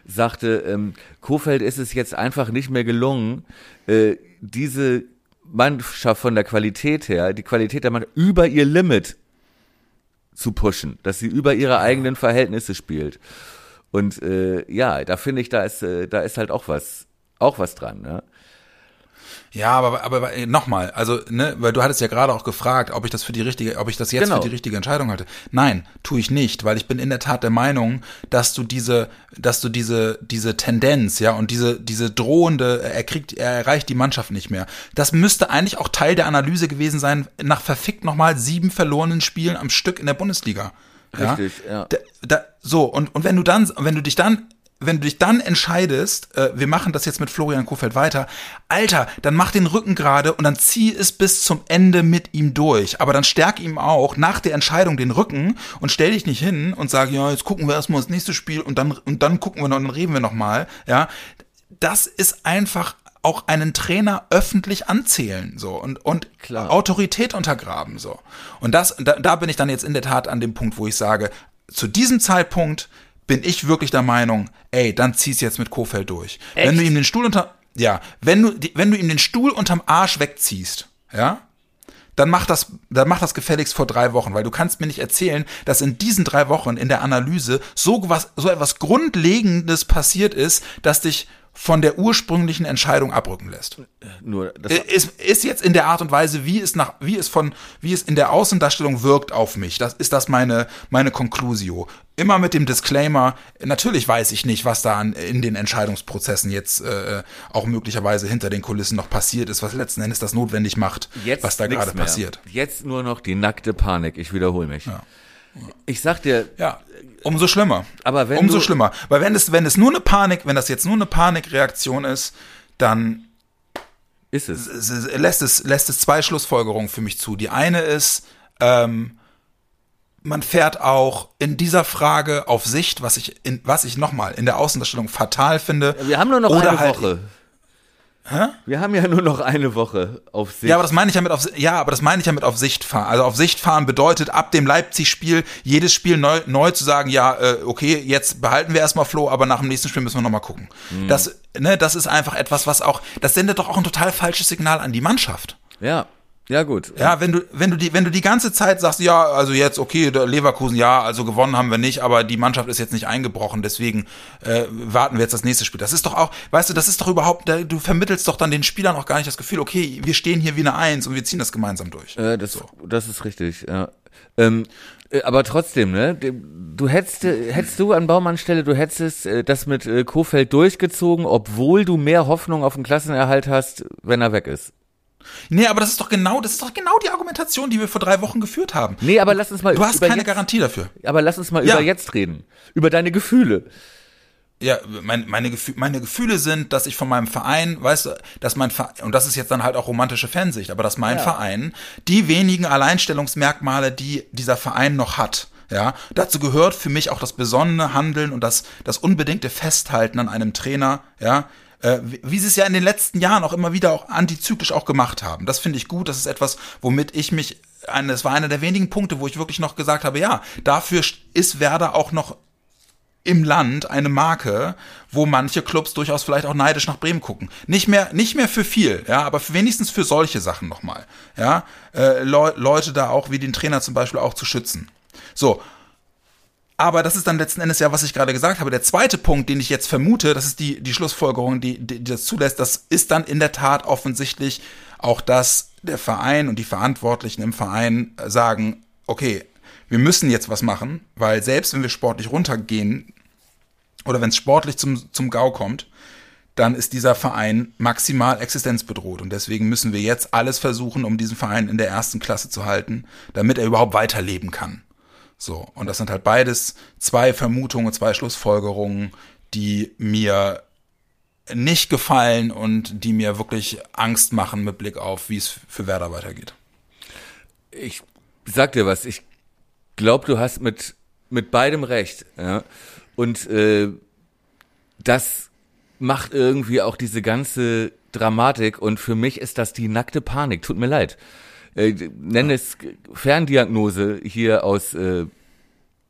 sagte, ähm, Kofeld ist es jetzt einfach nicht mehr gelungen, äh, diese Mannschaft von der Qualität her, die Qualität der Mannschaft über ihr Limit zu pushen, dass sie über ihre eigenen Verhältnisse spielt. Und äh, ja, da finde ich, da ist, äh, da ist halt auch was, auch was dran. Ne? Ja, aber, aber nochmal, also, ne, weil du hattest ja gerade auch gefragt, ob ich das für die richtige, ob ich das jetzt genau. für die richtige Entscheidung halte. Nein, tue ich nicht, weil ich bin in der Tat der Meinung, dass du diese, dass du diese, diese Tendenz, ja, und diese, diese drohende, er kriegt, er erreicht die Mannschaft nicht mehr. Das müsste eigentlich auch Teil der Analyse gewesen sein, nach verfickt nochmal sieben verlorenen Spielen am Stück in der Bundesliga. Richtig, ja. ja. Da, da, so, und, und wenn du dann, wenn du dich dann wenn du dich dann entscheidest, äh, wir machen das jetzt mit Florian Kofeld weiter, Alter, dann mach den Rücken gerade und dann zieh es bis zum Ende mit ihm durch. Aber dann stärk ihm auch nach der Entscheidung den Rücken und stell dich nicht hin und sag, ja, jetzt gucken wir erstmal das nächste Spiel und dann, und dann gucken wir noch, und dann reden wir noch mal, ja. Das ist einfach auch einen Trainer öffentlich anzählen so und und Klar. Autorität untergraben so und das da, da bin ich dann jetzt in der Tat an dem Punkt wo ich sage zu diesem Zeitpunkt bin ich wirklich der Meinung ey dann zieh's jetzt mit Kofeld durch wenn Echt? du ihm den Stuhl unter ja wenn du wenn du ihm den Stuhl unterm Arsch wegziehst ja dann mach das, dann mach das gefälligst vor drei Wochen, weil du kannst mir nicht erzählen, dass in diesen drei Wochen in der Analyse so was, so etwas Grundlegendes passiert ist, dass dich von der ursprünglichen Entscheidung abrücken lässt. Nur, das, Ist, ist jetzt in der Art und Weise, wie es nach, wie es von, wie es in der Außendarstellung wirkt auf mich. Das ist das meine, meine Conclusio. Immer mit dem Disclaimer, natürlich weiß ich nicht, was da in den Entscheidungsprozessen jetzt äh, auch möglicherweise hinter den Kulissen noch passiert ist, was letzten Endes das notwendig macht, jetzt was da gerade passiert. Jetzt nur noch die nackte Panik. Ich wiederhole mich. Ich sag dir, Ja, umso schlimmer. Aber wenn umso schlimmer, weil wenn es wenn es nur eine Panik, wenn das jetzt nur eine Panikreaktion ist, dann ist es. lässt es lässt es zwei Schlussfolgerungen für mich zu. Die eine ist, ähm, man fährt auch in dieser Frage auf Sicht, was ich in, was ich nochmal in der Außendarstellung fatal finde. Wir haben nur noch eine halt- Woche. Wir haben ja nur noch eine Woche auf sich. Ja, aber das meine ich ja mit auf ja, aber das meine ich ja mit auf Sicht fahren. Also auf Sicht fahren bedeutet ab dem Leipzig-Spiel jedes Spiel neu, neu zu sagen, ja, äh, okay, jetzt behalten wir erstmal Flo, aber nach dem nächsten Spiel müssen wir nochmal gucken. Das, ne, das ist einfach etwas, was auch, das sendet doch auch ein total falsches Signal an die Mannschaft. ja, ja gut. Ja, wenn du, wenn du die, wenn du die ganze Zeit sagst, ja, also jetzt, okay, Leverkusen, ja, also gewonnen haben wir nicht, aber die Mannschaft ist jetzt nicht eingebrochen, deswegen äh, warten wir jetzt das nächste Spiel. Das ist doch auch, weißt du, das ist doch überhaupt, du vermittelst doch dann den Spielern auch gar nicht das Gefühl, okay, wir stehen hier wie eine Eins und wir ziehen das gemeinsam durch. Äh, das, das ist richtig, ja. Ähm, äh, aber trotzdem, ne? Du hättest, äh, hättest du an Baumanns Stelle, du hättest äh, das mit Kofeld durchgezogen, obwohl du mehr Hoffnung auf den Klassenerhalt hast, wenn er weg ist. Nee, aber das ist doch genau, das ist doch genau die Argumentation, die wir vor drei Wochen geführt haben. Nee, aber lass uns mal Du hast keine jetzt, Garantie dafür. aber lass uns mal Ja. über jetzt reden. Über deine Gefühle. Ja, mein, meine, Gefühl, meine Gefühle sind, dass ich von meinem Verein, weißt du, dass mein Verein, und das ist jetzt dann halt auch romantische Fansicht, aber dass mein Ja. Verein die wenigen Alleinstellungsmerkmale, die dieser Verein noch hat, ja, dazu gehört für mich auch das besonnene Handeln und das, das unbedingte Festhalten an einem Trainer, ja, äh, wie, sie es ja in den letzten Jahren auch immer wieder auch antizyklisch auch gemacht haben. Das finde ich gut, das ist etwas, womit ich mich, das war einer der wenigen Punkte, wo ich wirklich noch gesagt habe, ja, dafür ist Werder auch noch im Land eine Marke, wo manche Clubs durchaus vielleicht auch neidisch nach Bremen gucken. Nicht mehr, nicht mehr für viel, ja, aber für, wenigstens für solche Sachen nochmal, ja, äh, Leu Leute da auch wie den Trainer zum Beispiel auch zu schützen. So. Aber das ist dann letzten Endes ja, was ich gerade gesagt habe. Der zweite Punkt, den ich jetzt vermute, das ist die, die Schlussfolgerung, die, die, die das zulässt, das ist dann in der Tat offensichtlich auch, dass der Verein und die Verantwortlichen im Verein sagen, okay, wir müssen jetzt was machen, weil selbst wenn wir sportlich runtergehen oder wenn es sportlich zum, zum Gau kommt, dann ist dieser Verein maximal existenzbedroht. Und deswegen müssen wir jetzt alles versuchen, um diesen Verein in der ersten Klasse zu halten, damit er überhaupt weiterleben kann. So. Und das sind halt beides zwei Vermutungen, zwei Schlussfolgerungen, die mir nicht gefallen und die mir wirklich Angst machen mit Blick auf, wie es für Werder weitergeht. Ich sag dir was, ich glaube, du hast mit, mit beidem recht. Ja? Und äh, das macht irgendwie auch diese ganze Dramatik und für mich ist das die nackte Panik. Tut mir leid. Äh, nenne es Ferndiagnose hier aus äh,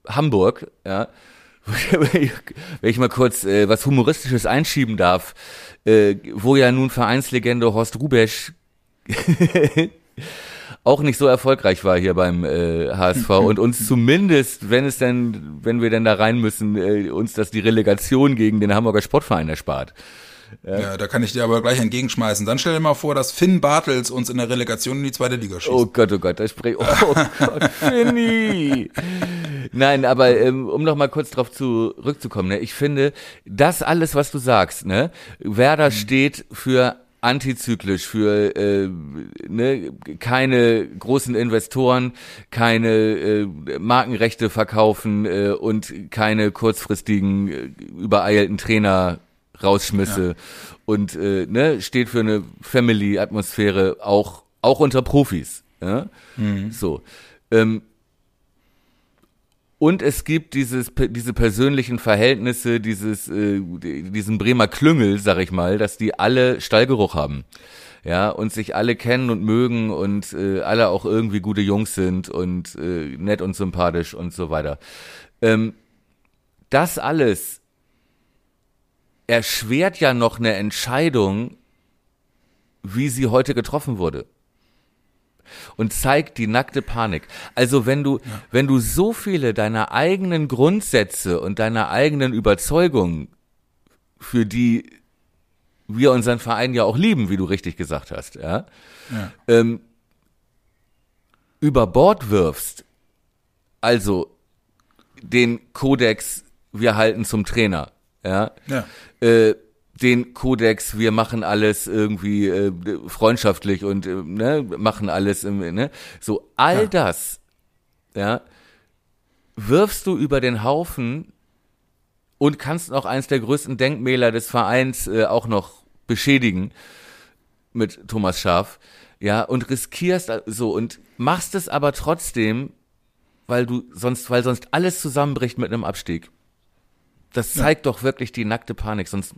Hamburg, ja. Wenn ich mal kurz äh, was Humoristisches einschieben darf, äh, wo ja nun Vereinslegende Horst Rubesch auch nicht so erfolgreich war hier beim äh, HSV und uns zumindest, wenn es denn, wenn wir denn da rein müssen, äh, uns das die Relegation gegen den Hamburger Sportverein erspart. Ja. da kann ich dir aber gleich entgegenschmeißen. Dann stell dir mal vor, dass Finn Bartels uns in der Relegation in die zweite Liga schießt. Oh Gott, oh Gott, da spreche Oh Gott, Finny. Nein, aber ähm, um noch mal kurz drauf zurückzukommen, ne, ich finde, das alles, was du sagst, ne, Werder steht für antizyklisch für äh, ne, keine großen Investoren, keine äh, Markenrechte verkaufen äh, und keine kurzfristigen äh, übereilten Trainer rausschmisse ja. und äh, ne, steht für eine Family-Atmosphäre auch auch unter Profis. Ja? Mhm. So. Ähm, und es gibt dieses, diese persönlichen Verhältnisse, dieses, äh, diesen Bremer Klüngel, sag ich mal, dass die alle Stallgeruch haben. Ja, und sich alle kennen und mögen und äh, alle auch irgendwie gute Jungs sind und äh, nett und sympathisch und so weiter. Ähm, das alles erschwert ja noch eine Entscheidung, wie sie heute getroffen wurde und zeigt die nackte Panik. Also wenn du, ja. wenn du so viele deiner eigenen Grundsätze und deiner eigenen Überzeugungen, für die wir unseren Verein ja auch lieben, wie du richtig gesagt hast, ja, ja. Ähm, über Bord wirfst, also den Kodex, wir halten zum Trainer, ja, ja. Äh, den Kodex, wir machen alles irgendwie äh, freundschaftlich und äh, ne, machen alles im, ne, so all ja. das, ja, wirfst du über den Haufen und kannst auch eins der größten Denkmäler des Vereins äh, auch noch beschädigen mit Thomas Schaf, ja, und riskierst so und machst es aber trotzdem, weil du sonst, weil sonst alles zusammenbricht mit einem Abstieg. Das zeigt ja. doch wirklich die nackte Panik, sonst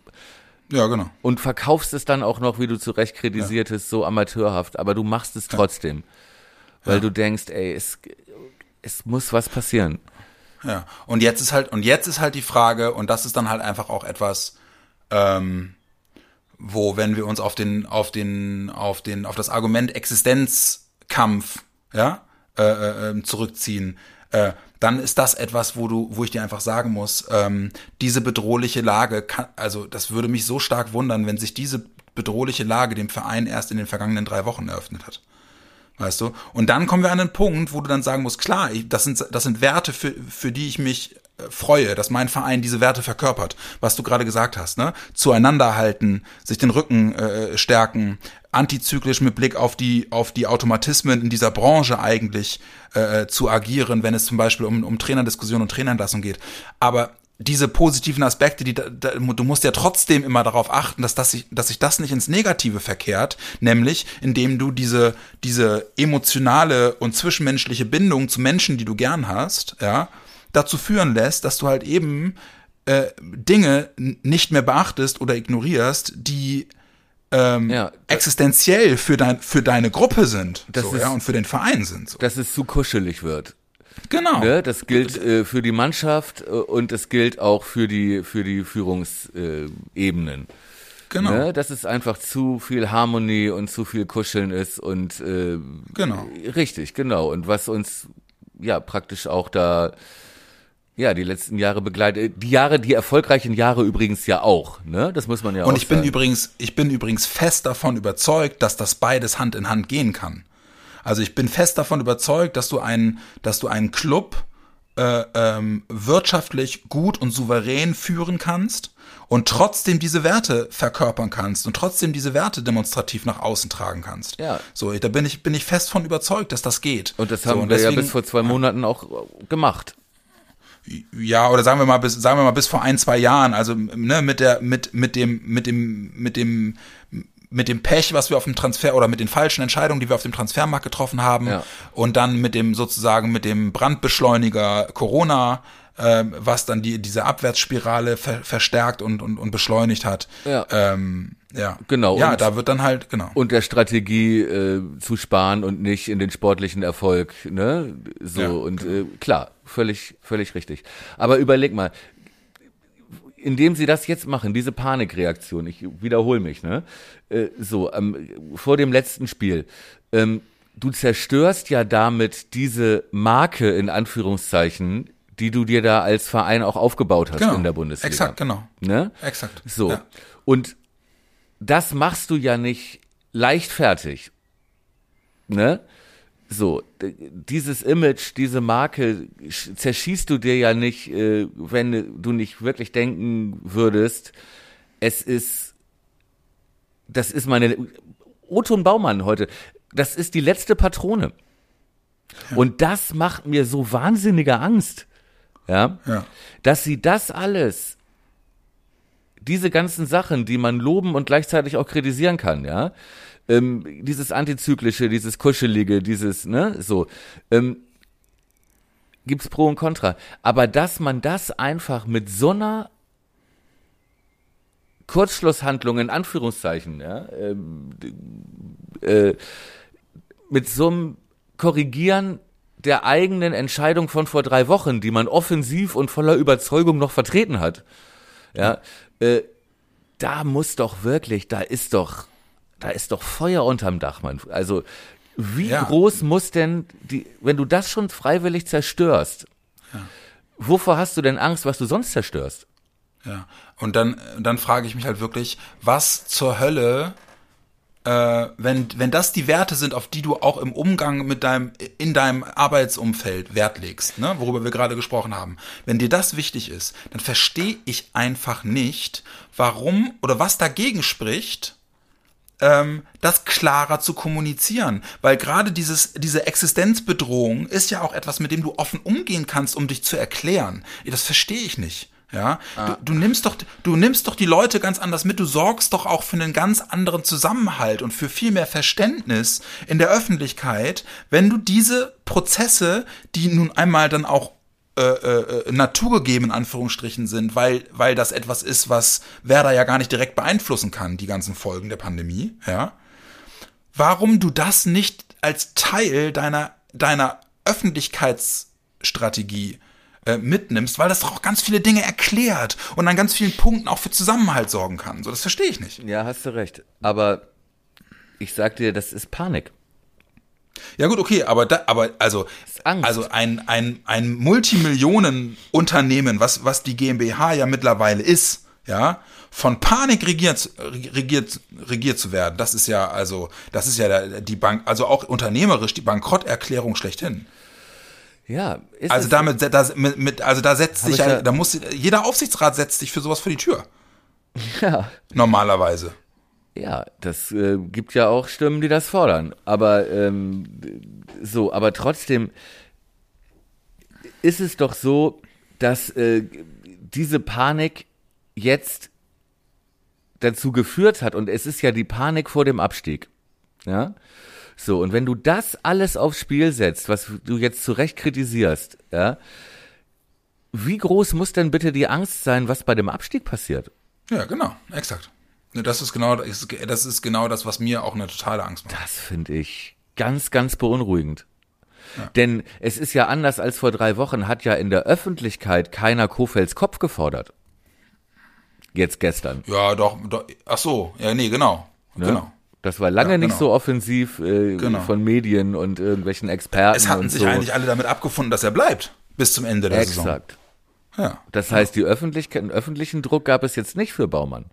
ja, genau. Und verkaufst es dann auch noch, wie du zu Recht kritisiertest, ja. so amateurhaft, aber du machst es trotzdem. Ja. Weil du denkst, ey, es, es muss was passieren. Ja. Und jetzt ist halt, und jetzt ist halt die Frage, und das ist dann halt einfach auch etwas, ähm, wo, wenn wir uns auf den, auf den, auf den, auf das Argument Existenzkampf, ja, äh, äh, ähm, zurückziehen, äh, dann ist das etwas, wo du, wo ich dir einfach sagen muss, ähm, diese bedrohliche Lage, kann, also das würde mich so stark wundern, wenn sich diese bedrohliche Lage dem Verein erst in den vergangenen drei Wochen eröffnet hat. Weißt du? Und dann kommen wir an den Punkt, wo du dann sagen musst, klar, das sind, das sind Werte, für, für die ich mich freue, dass mein Verein diese Werte verkörpert, was du gerade gesagt hast, ne? Zueinander halten, sich den Rücken äh, stärken, antizyklisch mit Blick auf die auf die Automatismen in dieser Branche eigentlich äh, zu agieren, wenn es zum Beispiel um, um Trainerdiskussion und Trainerentlassung geht. Aber diese positiven Aspekte, die da, da, du musst ja trotzdem immer darauf achten, dass das sich, dass sich das nicht ins Negative verkehrt, nämlich indem du diese diese emotionale und zwischenmenschliche Bindung zu Menschen, die du gern hast, ja, dazu führen lässt, dass du halt eben äh, Dinge nicht mehr beachtest oder ignorierst, die ähm, ja, existenziell für, dein, für deine Gruppe sind das so, ist, ja, und für den Verein sind. So. Dass es zu kuschelig wird. Genau. Ne? Das gilt äh, für die Mannschaft äh, und es gilt auch für die, für die Führungsebenen. Äh, genau. Ne? Dass es einfach zu viel Harmonie und zu viel Kuscheln ist und äh, genau. Richtig, genau. Und was uns ja praktisch auch da ja, die letzten Jahre begleitet. Die Jahre, die erfolgreichen Jahre übrigens ja auch, ne? Das muss man ja Und auch ich bin übrigens, ich bin übrigens fest davon überzeugt, dass das beides Hand in Hand gehen kann. Also ich bin fest davon überzeugt, dass du einen, dass du einen Club äh, ähm, wirtschaftlich gut und souverän führen kannst und trotzdem diese Werte verkörpern kannst und trotzdem diese Werte demonstrativ nach außen tragen kannst. Ja. So, da bin ich bin ich fest von überzeugt, dass das geht. Und das haben so, und wir deswegen, ja bis vor zwei Monaten auch gemacht ja, oder sagen wir mal bis, sagen wir mal bis vor ein, zwei Jahren, also ne, mit der, mit, mit dem, mit dem, mit dem, mit dem Pech, was wir auf dem Transfer oder mit den falschen Entscheidungen, die wir auf dem Transfermarkt getroffen haben ja. und dann mit dem sozusagen mit dem Brandbeschleuniger Corona, äh, was dann die diese Abwärtsspirale ver verstärkt und, und, und beschleunigt hat. Ja. Ähm, ja, genau. Ja, und, da wird dann halt genau. Und der Strategie äh, zu sparen und nicht in den sportlichen Erfolg, ne? So ja, und genau. äh, klar, völlig, völlig richtig. Aber überleg mal, indem sie das jetzt machen, diese Panikreaktion, ich wiederhole mich, ne? Äh, so, ähm, vor dem letzten Spiel, ähm, du zerstörst ja damit diese Marke in Anführungszeichen, die du dir da als Verein auch aufgebaut hast genau. in der Bundesliga. Exakt, genau. Ne? Exakt. So. Ja. Und das machst du ja nicht leichtfertig. Ne? So, dieses Image, diese Marke zerschießt du dir ja nicht, äh, wenn du nicht wirklich denken würdest, es ist das ist meine, Oton Baumann heute, das ist die letzte Patrone. Und das macht mir so wahnsinnige Angst, ja, Ja. dass sie das alles, diese ganzen Sachen, die man loben und gleichzeitig auch kritisieren kann, ja, ähm, dieses antizyklische, dieses kuschelige, dieses, ne, so, ähm, gibt's Pro und Contra. Aber dass man das einfach mit so einer Kurzschlusshandlung in Anführungszeichen, ja, ähm, äh, mit so einem Korrigieren der eigenen Entscheidung von vor drei Wochen, die man offensiv und voller Überzeugung noch vertreten hat, ja, äh, da muss doch wirklich, da ist doch, da ist doch Feuer unterm Dach, Mann. Also, wie Ja. groß muss denn die, wenn du das schon freiwillig zerstörst, wovor hast du denn Angst, was du sonst zerstörst? Ja. Und dann, dann frage ich mich halt wirklich, was zur Hölle, äh, wenn, wenn das die Werte sind, auf die du auch im Umgang mit deinem, in deinem Arbeitsumfeld Wert legst, ne, worüber wir gerade gesprochen haben. Wenn dir das wichtig ist, dann verstehe ich einfach nicht, warum oder was dagegen spricht, ähm, das klarer zu kommunizieren. Weil gerade dieses, diese Existenzbedrohung ist ja auch etwas, mit dem du offen umgehen kannst, um dich zu erklären. Das verstehe ich nicht. Ja, du, du nimmst doch, du nimmst doch die Leute ganz anders mit. Du sorgst doch auch für einen ganz anderen Zusammenhalt und für viel mehr Verständnis in der Öffentlichkeit, wenn du diese Prozesse, die nun einmal dann auch äh, äh, naturgegeben in Anführungsstrichen sind, weil, weil das etwas ist, was Werder ja gar nicht direkt beeinflussen kann, die ganzen Folgen der Pandemie, ja. Warum du das nicht als Teil deiner, deiner Öffentlichkeitsstrategie äh, mitnimmst, weil das doch auch ganz viele Dinge erklärt und an ganz vielen Punkten auch für Zusammenhalt sorgen kann. So, das verstehe ich nicht. Ja, hast du recht. Aber ich sag dir, das ist Panik. Ja gut, okay, aber da, aber also also ein ein ein Multimillionenunternehmen, was was die GmbH ja mittlerweile ist, ja, von Panik regiert regiert regiert zu werden. Das ist ja also das ist ja die Bank, also auch unternehmerisch die Bankrotterklärung schlechthin. Ja, ist Also damit da, mit, mit also da setzt sich ich ja, ja- da muss jeder Aufsichtsrat setzt sich für sowas vor die Tür ja, normalerweise. Ja, das äh, gibt ja auch Stimmen, die das fordern. Aber ähm, so, aber trotzdem ist es doch so, dass äh, diese Panik jetzt dazu geführt hat, und es ist ja die Panik vor dem Abstieg. Ja. So, und wenn du das alles aufs Spiel setzt, was du jetzt zu Recht kritisierst, ja, wie groß muss denn bitte die Angst sein, was bei dem Abstieg passiert? Ja, genau, exakt. Ne, Das ist genau das ist genau das, was mir auch eine totale Angst macht. Das finde ich ganz, ganz beunruhigend. Denn es ist ja anders als vor drei Wochen, hat ja in der Öffentlichkeit keiner Kofelds Kopf gefordert. Jetzt gestern. Ja, doch, doch ach so, ja, nee, genau. Ne? Genau. Das war lange Ja, nicht genau. so offensiv äh, Genau. von Medien und irgendwelchen Experten. Es hatten sich so. eigentlich alle damit abgefunden, dass er bleibt bis zum Ende der Saison. Exakt. Ja. Das heißt, die Öffentlichkeit, einen öffentlichen Druck gab es jetzt nicht für Baumann.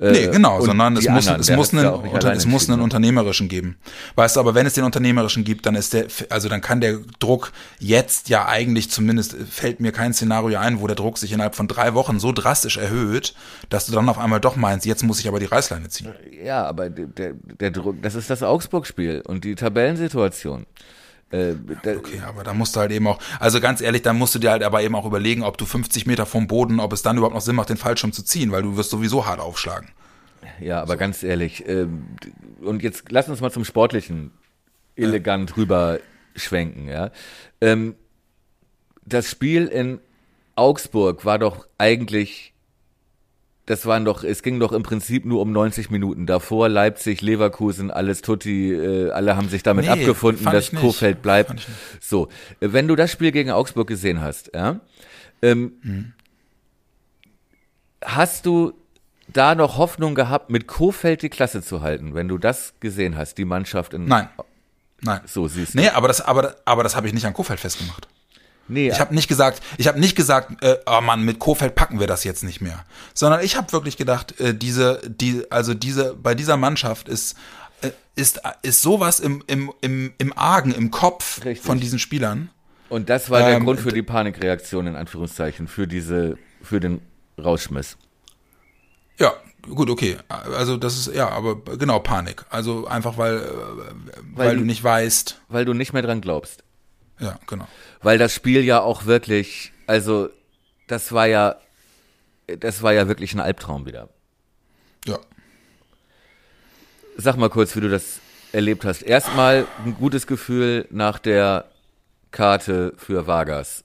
Nee, genau, sondern es muss, anderen, es muss, einen, unter, es muss einen ne? unternehmerischen geben. Weißt du, aber wenn es den unternehmerischen gibt, dann ist der, also dann kann der Druck jetzt ja eigentlich zumindest, fällt mir kein Szenario ein, wo der Druck sich innerhalb von drei Wochen so drastisch erhöht, dass du dann auf einmal doch meinst, jetzt muss ich aber die Reißleine ziehen. Ja, aber der, der, der Druck, das ist das Augsburg-Spiel und die Tabellensituation. Äh, da, Okay, aber da musst du halt eben auch, also ganz ehrlich, dann musst du dir halt aber eben auch überlegen, ob du 50 Meter vom Boden, ob es dann überhaupt noch Sinn macht, den Fallschirm zu ziehen, weil du wirst sowieso hart aufschlagen. Ja, aber ganz ehrlich, ähm, und jetzt lass uns mal zum Sportlichen elegant rüber schwenken, ja. Ähm, das Spiel in Augsburg war doch eigentlich, das waren doch, es ging doch im Prinzip nur um 90 Minuten. Davor Leipzig, Leverkusen, alles Tutti, äh, alle haben sich damit Nee, abgefunden, dass. Kofeld bleibt. So, äh, wenn du das Spiel gegen Augsburg gesehen hast, ja, ähm, Mhm. hast du da noch Hoffnung gehabt, mit Kofeld die Klasse zu halten, wenn du das gesehen hast, die Mannschaft in Nein. Nein. so siehst du. Nee, aber das, aber, aber das habe ich nicht an Kofeld festgemacht. Nee, Ich habe nicht gesagt, ich habe nicht gesagt, äh, oh Mann, mit Kofeld packen wir das jetzt nicht mehr, sondern ich habe wirklich gedacht, äh, diese, die, also diese, bei dieser Mannschaft ist äh, ist ist sowas im im im im Argen im Kopf Richtig. von diesen Spielern. und das war der ähm, Grund für die Panikreaktion in Anführungszeichen, für diese, für den Rauschmiss. Ja, Gut, okay. Also das ist ja, aber genau Panik. Also einfach weil äh, weil, Weil du nicht weißt. Weil du nicht mehr dran glaubst. Ja, genau. Weil das Spiel ja auch wirklich, also das war ja, das war ja wirklich ein Albtraum wieder. Ja. Sag mal kurz, wie du das erlebt hast. Erstmal ein gutes Gefühl nach der Karte für Vargas.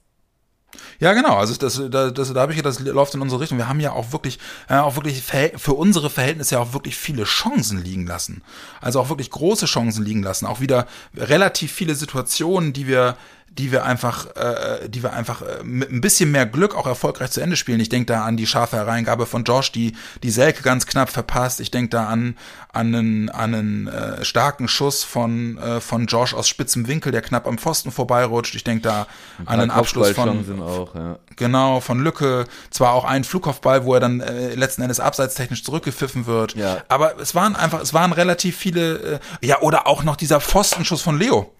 Ja, genau. Also das, da, das, da habe ich gedacht, das läuft in unsere Richtung. Wir haben ja auch wirklich, äh, auch wirklich für unsere Verhältnisse ja auch wirklich viele Chancen liegen lassen. Also auch wirklich große Chancen liegen lassen. Auch wieder relativ viele Situationen, die wir, die wir einfach, äh, die wir einfach äh, mit ein bisschen mehr Glück auch erfolgreich zu Ende spielen. Ich denke da an die scharfe Hereingabe von Josh, die die Selke ganz knapp verpasst. Ich denke da an an einen, an einen äh, starken Schuss von äh, von Josh aus spitzem Winkel, der knapp am Pfosten vorbeirutscht. Ich denke da an einen Abschluss von auch, ja. Genau, von Lücke. Zwar auch ein Flugkopfball, wo er dann äh, letzten Endes abseitstechnisch zurückgepfiffen wird. Ja. Aber es waren einfach, es waren relativ viele, äh, ja, oder auch noch dieser Pfostenschuss von Leo.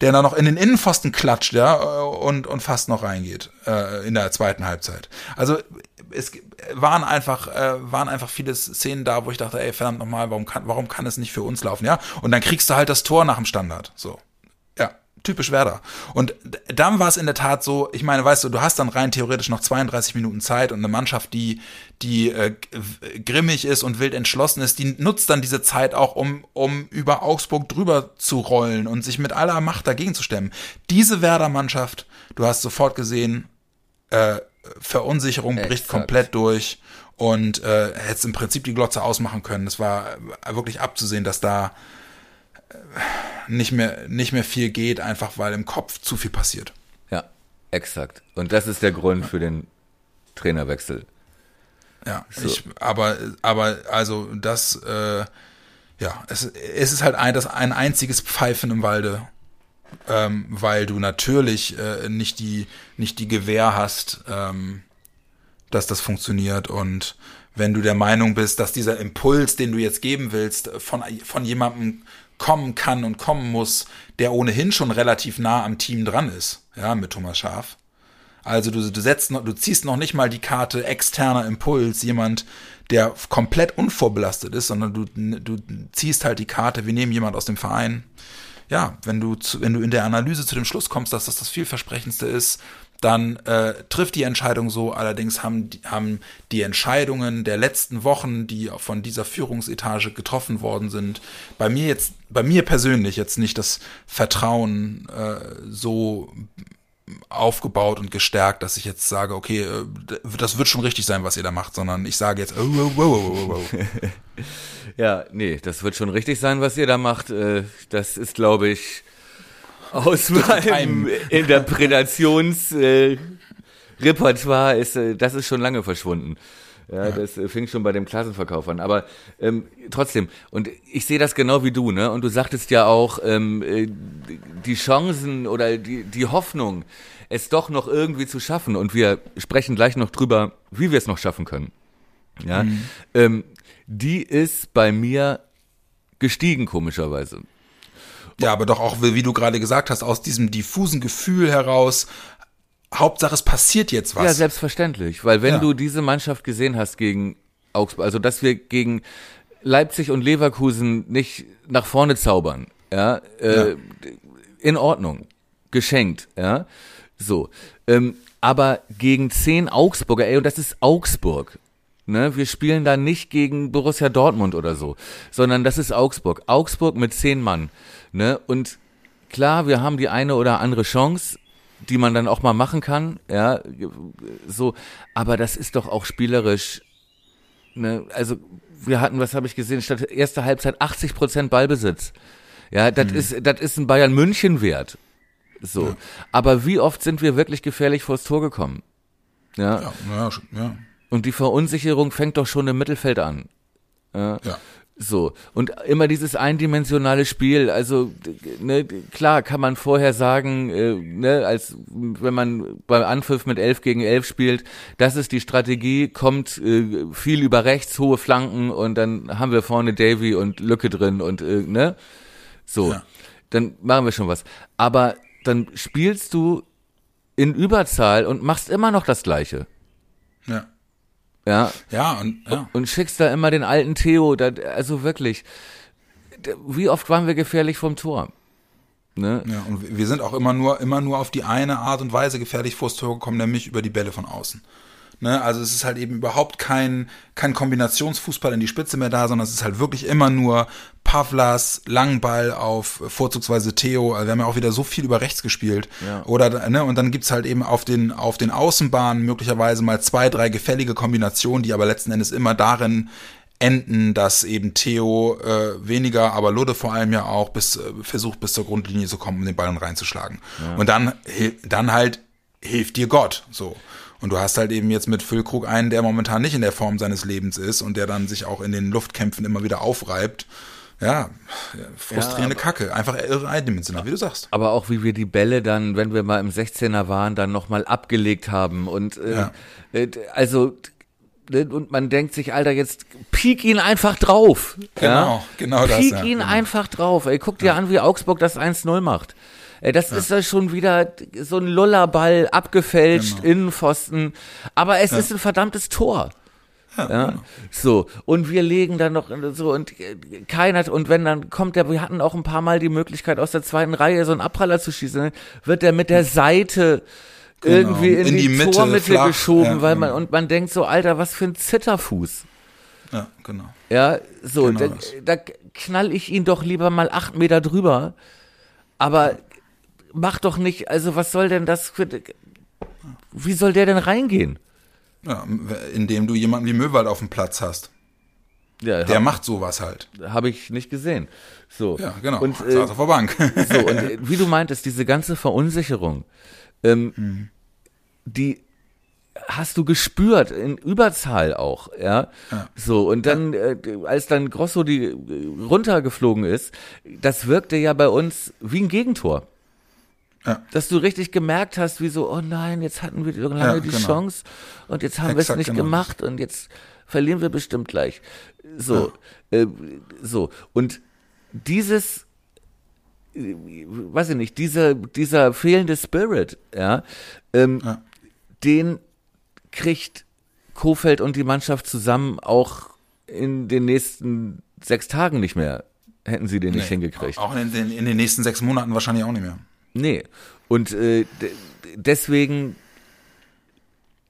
Der dann noch in den Innenpfosten klatscht, ja, äh, und, und fast noch reingeht, äh, in der zweiten Halbzeit. Also, es waren einfach, äh, waren einfach viele Szenen da, wo ich dachte, ey, verdammt nochmal, warum kann, warum kann es nicht für uns laufen, ja? Und dann kriegst du halt das Tor nach dem Standard, so. Typisch Werder. Und dann war es in der Tat so, ich meine, weißt du, du hast dann rein theoretisch noch 32 Minuten Zeit und eine Mannschaft, die, die äh, grimmig ist und wild entschlossen ist, die nutzt dann diese Zeit auch, um, um über Augsburg drüber zu rollen und sich mit aller Macht dagegen zu stemmen. Diese Werder-Mannschaft, du hast sofort gesehen, äh, Verunsicherung bricht Exakt. komplett durch und äh, hättest im Prinzip die Glotze ausmachen können. Es war äh, wirklich abzusehen, dass da nicht mehr, nicht mehr viel geht, einfach weil im Kopf zu viel passiert. Ja, exakt. Und das ist der Grund für den Trainerwechsel. Ja, ich, aber, aber, also das, äh, ja, es, es ist halt ein, das ein einziges Pfeifen im Walde, ähm, weil du natürlich äh, nicht die, nicht die Gewähr hast, ähm, dass das funktioniert und wenn du der Meinung bist, dass dieser Impuls, den du jetzt geben willst, von, von jemandem kommen kann und kommen muss, der ohnehin schon relativ nah am Team dran ist, ja, mit Thomas Schaf. Also du, du setzt noch, du ziehst noch nicht mal die Karte externer Impuls, jemand, der komplett unvorbelastet ist, sondern du, du ziehst halt die Karte, wir nehmen jemand aus dem Verein. Ja, wenn du, zu, wenn du in der Analyse zu dem Schluss kommst, dass das das vielversprechendste ist, dann äh, trifft die Entscheidung so. Allerdings haben, die- haben die Entscheidungen der letzten Wochen, die von dieser Führungsetage getroffen worden sind, bei mir jetzt, bei mir persönlich jetzt nicht das Vertrauen äh, so aufgebaut und gestärkt, dass ich jetzt sage, okay, äh, das wird schon richtig sein, was ihr da macht, sondern ich sage jetzt, oh, oh, oh, oh, oh, oh. Ja, nee, das wird schon richtig sein, was ihr da macht. Äh, Das ist, glaube ich, aus meinem Interpretationsrepertoire ist, äh, das ist schon lange verschwunden. Ja, das äh, fing schon bei dem Klassenverkauf an. Aber ähm, trotzdem, und ich sehe das genau wie du, ne? Und du sagtest ja auch, ähm, äh, die Chancen oder die, die Hoffnung, es doch noch irgendwie zu schaffen. Und wir sprechen gleich noch drüber, wie wir es noch schaffen können. Ja, ähm, die ist bei mir gestiegen, komischerweise. Ja, aber doch auch, wie du gerade gesagt hast, aus diesem diffusen Gefühl heraus, Hauptsache es passiert jetzt was. Ja, selbstverständlich, weil wenn Ja. du diese Mannschaft gesehen hast gegen Augsburg, also dass wir gegen Leipzig und Leverkusen nicht nach vorne zaubern, ja, äh, Ja. in Ordnung, geschenkt, ja, so. Ähm, aber gegen zehn Augsburger, ey, und das ist Augsburg. Ne, wir spielen da nicht gegen Borussia Dortmund oder so, sondern das ist Augsburg. Augsburg mit zehn Mann. Ne? Und klar, wir haben die eine oder andere Chance, die man dann auch mal machen kann, ja, so, aber das ist doch auch spielerisch, ne, also wir hatten, was habe ich gesehen, statt erste Halbzeit 80 Prozent Ballbesitz. Ja, das ist, das ist ein Bayern München Wert. So. Aber wie oft sind wir wirklich gefährlich vors Tor gekommen? Ja. Ja, ja, ja. Und die Verunsicherung fängt doch schon im Mittelfeld an. ja. So, und immer dieses eindimensionale Spiel, also ne, klar kann man vorher sagen, äh, ne, als wenn man beim Anpfiff mit 11 gegen 11 spielt, das ist die Strategie, kommt äh, viel über rechts, hohe Flanken und dann haben wir vorne Davy und Lücke drin und äh, ne, so, Ja. dann machen wir schon was. Aber dann spielst du in Überzahl und machst immer noch das Gleiche. ja. Ja. Ja, und ja. Und schickst da immer den alten Theo, da, also wirklich. Wie oft waren wir gefährlich vom Tor? Ne? Ja, und wir sind auch immer nur, immer nur auf die eine Art und Weise gefährlich vors Tor gekommen, nämlich über die Bälle von außen. Ne? Also es ist halt eben überhaupt kein, kein Kombinationsfußball in die Spitze mehr da, sondern es ist halt wirklich immer nur Pavlas, Langball auf vorzugsweise Theo. Also wir haben ja auch wieder so viel über rechts gespielt. Ja. Oder, ne, und dann gibt's halt eben auf den, auf den Außenbahnen möglicherweise mal zwei, drei gefällige Kombinationen, die aber letzten Endes immer darin enden, dass eben Theo äh, weniger, aber Ludde vor allem ja auch bis äh, versucht bis zur Grundlinie zu kommen, um den Ball reinzuschlagen. Und dann dann halt hilft dir Gott, so. Und du hast halt eben jetzt mit Füllkrug einen, der momentan nicht in der Form seines Lebens ist und der dann sich auch in den Luftkämpfen immer wieder aufreibt. Ja, frustrierende Ja, Kacke. Einfach irre eindimensional, wie du sagst. Aber auch wie wir die Bälle dann, wenn wir mal im 16er waren, dann nochmal abgelegt haben. Und äh, Ja. äh, also ne, und man denkt sich, Alter, jetzt piek ihn einfach drauf. Genau, ja? genau das, Piek ihn genau. einfach drauf. Ey, guck dir an, wie Augsburg das 1-0 macht. Ey, das ist ja schon wieder so ein Lullerball, abgefälscht, Genau. Innenpfosten. Aber es ist ein verdammtes Tor. Ja, genau. so. Und wir legen dann noch so und äh, keiner, und wenn dann kommt der, wir hatten auch ein paar Mal die Möglichkeit aus der zweiten Reihe so einen Abpraller zu schießen, ne? wird der mit der Seite irgendwie in, Genau. In die, die Mitte, Tormitte flach, geschoben, ja, weil man, genau. und man denkt so, Alter, was für ein Zitterfuß. Ja, genau. Ja, so, Genau da, da knall ich ihn doch lieber mal acht Meter drüber. Aber mach doch nicht, also was soll denn das für, wie soll der denn reingehen? Ja, indem du jemanden wie Möwald auf dem Platz hast. Ja, Der hab, macht sowas halt. hab ich nicht gesehen. So. Ja, genau. Und, Saß äh, auf der Bank. so, und äh, wie du meintest, diese ganze Verunsicherung, ähm, Mhm. die hast du gespürt, in Überzahl auch, ja. Ja. So, und dann, äh, als dann Grosso die äh, runtergeflogen ist, das wirkte ja bei uns wie ein Gegentor. Ja. Dass du richtig gemerkt hast, wie so, oh nein, jetzt hatten wir lange Ja, die genau. Chance und jetzt haben wir es nicht genau. gemacht und jetzt verlieren wir bestimmt gleich. So, äh, so. Und dieses, weiß ich nicht, dieser, dieser fehlende Spirit, ja, ähm, Ja. den kriegt Kofeld und die Mannschaft zusammen auch in den nächsten sechs Tagen nicht mehr. Hätten sie den nicht hingekriegt. Auch in den, in den nächsten sechs Monaten wahrscheinlich auch nicht mehr. Nee. Und äh, deswegen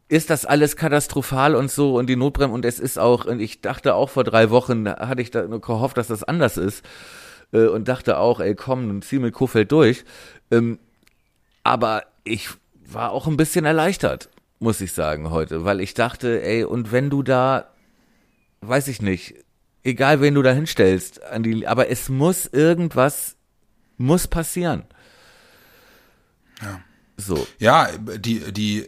ist das alles katastrophal und so und die Notbremse und es ist auch, und ich dachte auch vor drei Wochen, hatte ich da nur gehofft, dass das anders ist äh, und dachte auch, ey komm, dann zieh mit Kofeld durch. Ähm, aber ich war auch ein bisschen erleichtert, muss ich sagen, heute, weil ich dachte, ey, und wenn du da, weiß ich nicht, egal wen du da hinstellst, an die, aber es muss irgendwas, muss passieren. Ja. So. Ja, die, die,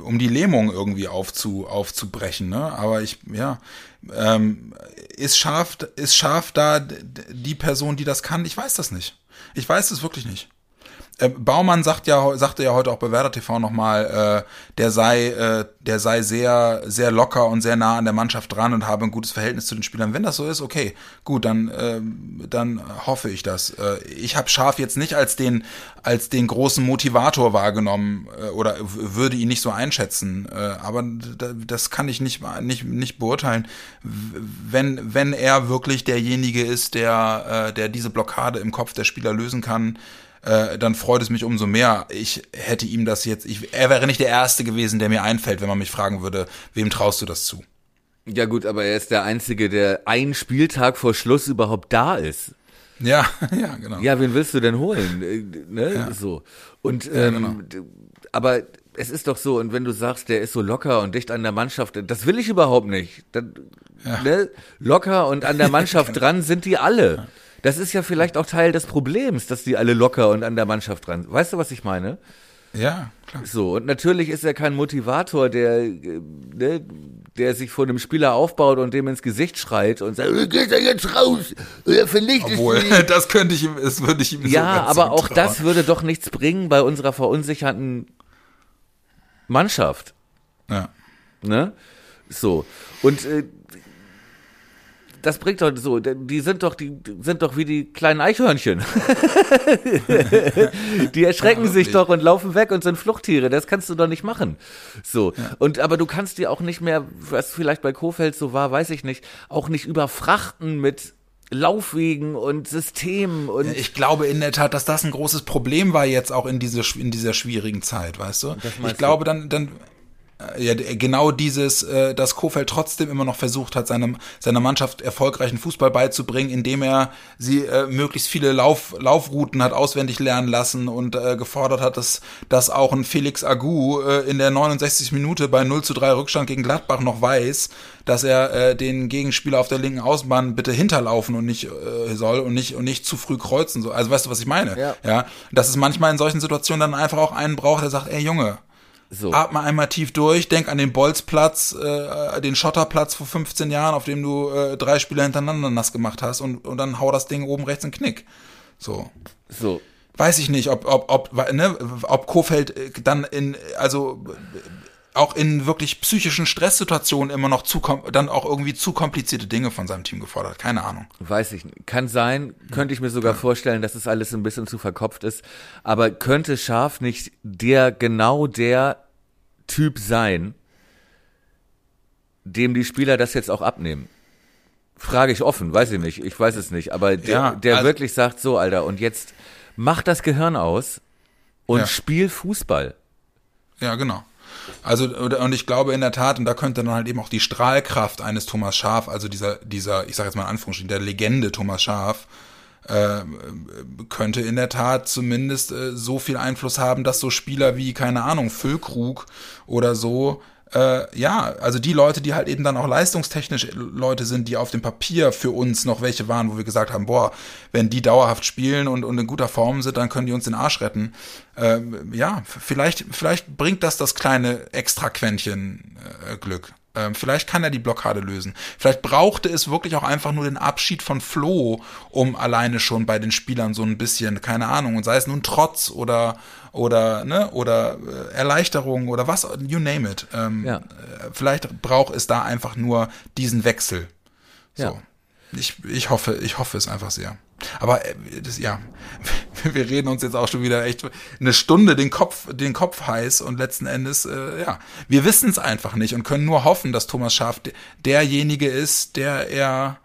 um die Lähmung irgendwie aufzu, aufzubrechen, ne? Aber ich, ja, ähm, ist scharf, ist scharf da die Person, die das kann? Ich weiß das nicht. Ich weiß es wirklich nicht. Äh, Baumann sagt ja, sagte ja heute auch bei Werder TV nochmal, äh, der sei, äh, der sei sehr, sehr locker und sehr nah an der Mannschaft dran und habe ein gutes Verhältnis zu den Spielern. Wenn das so ist, okay, gut, dann, ähm, dann hoffe ich das. Äh, ich habe Schaf jetzt nicht als den, als den großen Motivator wahrgenommen äh, oder würde ihn nicht so einschätzen. Äh, aber das kann ich nicht, nicht, nicht beurteilen. Wenn, wenn er wirklich derjenige ist, der, äh, der diese Blockade im Kopf der Spieler lösen kann, äh, dann freut es mich umso mehr. Ich hätte ihm das jetzt, ich, er wäre nicht der Erste gewesen, der mir einfällt, wenn man mich fragen würde, wem traust du das zu? Ja gut, aber er ist der Einzige, der einen Spieltag vor Schluss überhaupt da ist. Ja, ja, genau. Ja, wen willst du denn holen? Äh, Ne? So. Und ähm, genau. aber es ist doch so, und wenn du sagst, der ist so locker und dicht an der Mannschaft, das will ich überhaupt nicht. Dann, ne? Locker und an der Mannschaft dran sind die alle. Das ist ja vielleicht auch Teil des Problems, dass die alle locker und an der Mannschaft dran. Weißt du, was ich meine? Ja, klar. So, und natürlich ist er kein Motivator, der, äh, ne, der sich vor dem Spieler aufbaut und dem ins Gesicht schreit und sagt, "Äh, geht er jetzt raus, oder vernichtest Obwohl, ihn?" das könnte ich ihm, das würde ich ihm so Ja, ganz aber auch zutrauen. das würde doch nichts bringen bei unserer verunsicherten Mannschaft. Ja. Ne? So. Und äh, das bringt doch so, die sind doch, die sind doch wie die kleinen Eichhörnchen. die erschrecken Ja, sich doch und laufen weg und sind Fluchttiere. Das kannst du doch nicht machen. So. Und, aber du kannst die auch nicht mehr, was vielleicht bei Kofeld so war, weiß ich nicht, auch nicht überfrachten mit Laufwegen und Systemen und Ich glaube in der Tat, dass das ein großes Problem war jetzt auch in, diese, in dieser schwierigen Zeit, weißt du? Ich glaube dann, dann äh, ja, genau dieses, äh, dass Kofeld trotzdem immer noch versucht hat, seinem, seiner Mannschaft erfolgreichen Fußball beizubringen, indem er sie äh, möglichst viele Lauf, Laufrouten hat auswendig lernen lassen und äh, gefordert hat, dass, dass auch ein Felix Agu äh, in der 69. Minute bei 0 zu 3 Rückstand gegen Gladbach noch weiß, dass er äh, den Gegenspieler auf der linken Außenbahn bitte hinterlaufen und nicht äh, soll und nicht und nicht zu früh kreuzen soll. Also weißt du, was ich meine? Ja. ja. Dass es manchmal in solchen Situationen dann einfach auch einen braucht, der sagt, ey Junge, so. atme einmal tief durch, denk an den Bolzplatz, äh, den Schotterplatz vor 15 Jahren, auf dem du äh, drei Spieler hintereinander nass gemacht hast und, und dann hau das Ding oben rechts in den Knick. So. So. Weiß ich nicht, ob, ob, ob, ne, ob Kofeld äh, dann in, also auch in wirklich psychischen Stresssituationen immer noch zu, dann auch irgendwie zu komplizierte Dinge von seinem Team gefordert. Keine Ahnung. Weiß ich nicht. Kann sein, könnte ich mir sogar vorstellen, dass es alles ein bisschen zu verkopft ist. Aber könnte Scharf nicht der, genau der Typ sein, dem die Spieler das jetzt auch abnehmen? Frage ich offen, weiß ich nicht, ich weiß es nicht, aber der, Ja, der also- wirklich sagt, so, Alter, und jetzt mach das Gehirn aus und Ja. spiel Fußball. Ja, genau. Also, und ich glaube in der Tat, und da könnte dann halt eben auch die Strahlkraft eines Thomas Schaf, also dieser, dieser, ich sage jetzt mal in Anführungsstrichen, der Legende Thomas Schaf, äh, könnte in der Tat zumindest äh, so viel Einfluss haben, dass so Spieler wie, keine Ahnung, Füllkrug oder so, äh, ja, also die Leute, die halt eben dann auch leistungstechnisch Leute sind, die auf dem Papier für uns noch welche waren, wo wir gesagt haben, boah, wenn die dauerhaft spielen und, und in guter Form sind, dann können die uns den Arsch retten. Ähm, ja, vielleicht, vielleicht bringt das das kleine Extraquäntchen äh, Glück. Ähm, vielleicht kann er die Blockade lösen. Vielleicht brauchte es wirklich auch einfach nur den Abschied von Flo, um alleine schon bei den Spielern so ein bisschen, keine Ahnung, und sei es nun Trotz oder oder ne oder äh, Erleichterung oder was, you name it. Ähm, Ja. äh, Vielleicht braucht es da einfach nur diesen Wechsel. So. Ja. Ich, ich hoffe, ich hoffe es einfach sehr. Aber äh, das, ja, wir reden uns jetzt auch schon wieder echt eine Stunde den Kopf, den Kopf heiß und letzten Endes, äh, ja, wir wissen es einfach nicht und können nur hoffen, dass Thomas Schaaf de- derjenige ist, der er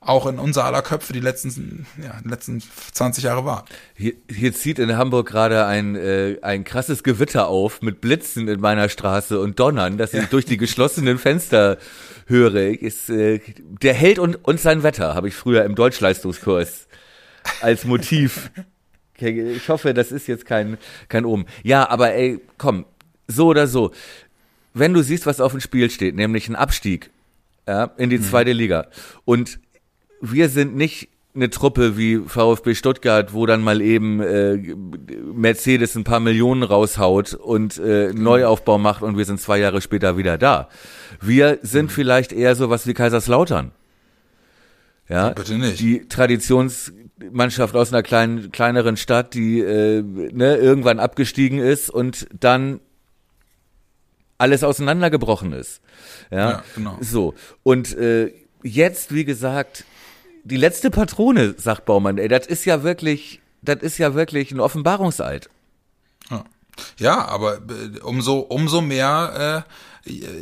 auch in unser aller Köpfe die letzten, ja, die letzten 20 Jahre war. Hier, hier zieht in Hamburg gerade ein, äh, ein krasses Gewitter auf mit Blitzen in meiner Straße und Donnern, dass ich durch die geschlossenen Fenster höre. Ist, äh, der Held und, und sein Wetter habe ich früher im Deutschleistungskurs als Motiv. Ich hoffe, das ist jetzt kein, kein Omen. Ja, aber ey, komm, so oder so. Wenn du siehst, was auf dem Spiel steht, nämlich ein Abstieg ja, in die zweite Liga und wir sind nicht eine Truppe wie VfB Stuttgart, wo dann mal eben äh, Mercedes ein paar Millionen raushaut und äh, Neuaufbau macht und wir sind zwei Jahre später wieder da. Wir sind vielleicht eher so was wie Kaiserslautern. Ja, Bitte nicht. Die Traditionsmannschaft aus einer kleinen, kleineren Stadt, die äh, ne, irgendwann abgestiegen ist und dann alles auseinandergebrochen ist. Ja, Ja, genau. So. Und äh, jetzt, wie gesagt, die letzte Patrone, sagt Baumann, ey, das ist ja wirklich, das ist ja wirklich ein Offenbarungseid. Ja, ja aber äh, umso, umso mehr äh,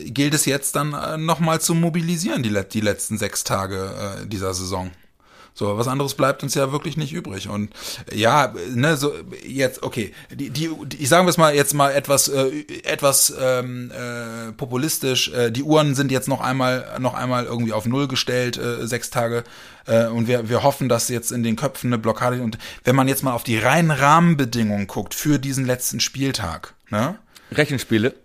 gilt es jetzt dann äh, nochmal zu mobilisieren, die, die letzten sechs Tage äh, dieser Saison. So, was anderes bleibt uns ja wirklich nicht übrig. Und äh, ja, ne, so jetzt, okay, die, die, die ich sagen wir es mal jetzt mal etwas, äh, etwas ähm, äh, populistisch. Äh, die Uhren sind jetzt noch einmal, noch einmal irgendwie auf Null gestellt, äh, sechs Tage. Äh, und wir, wir hoffen, dass jetzt in den Köpfen eine Blockade. Und wenn man jetzt mal auf die reinen Rahmenbedingungen guckt für diesen letzten Spieltag, ne? Rechenspiele.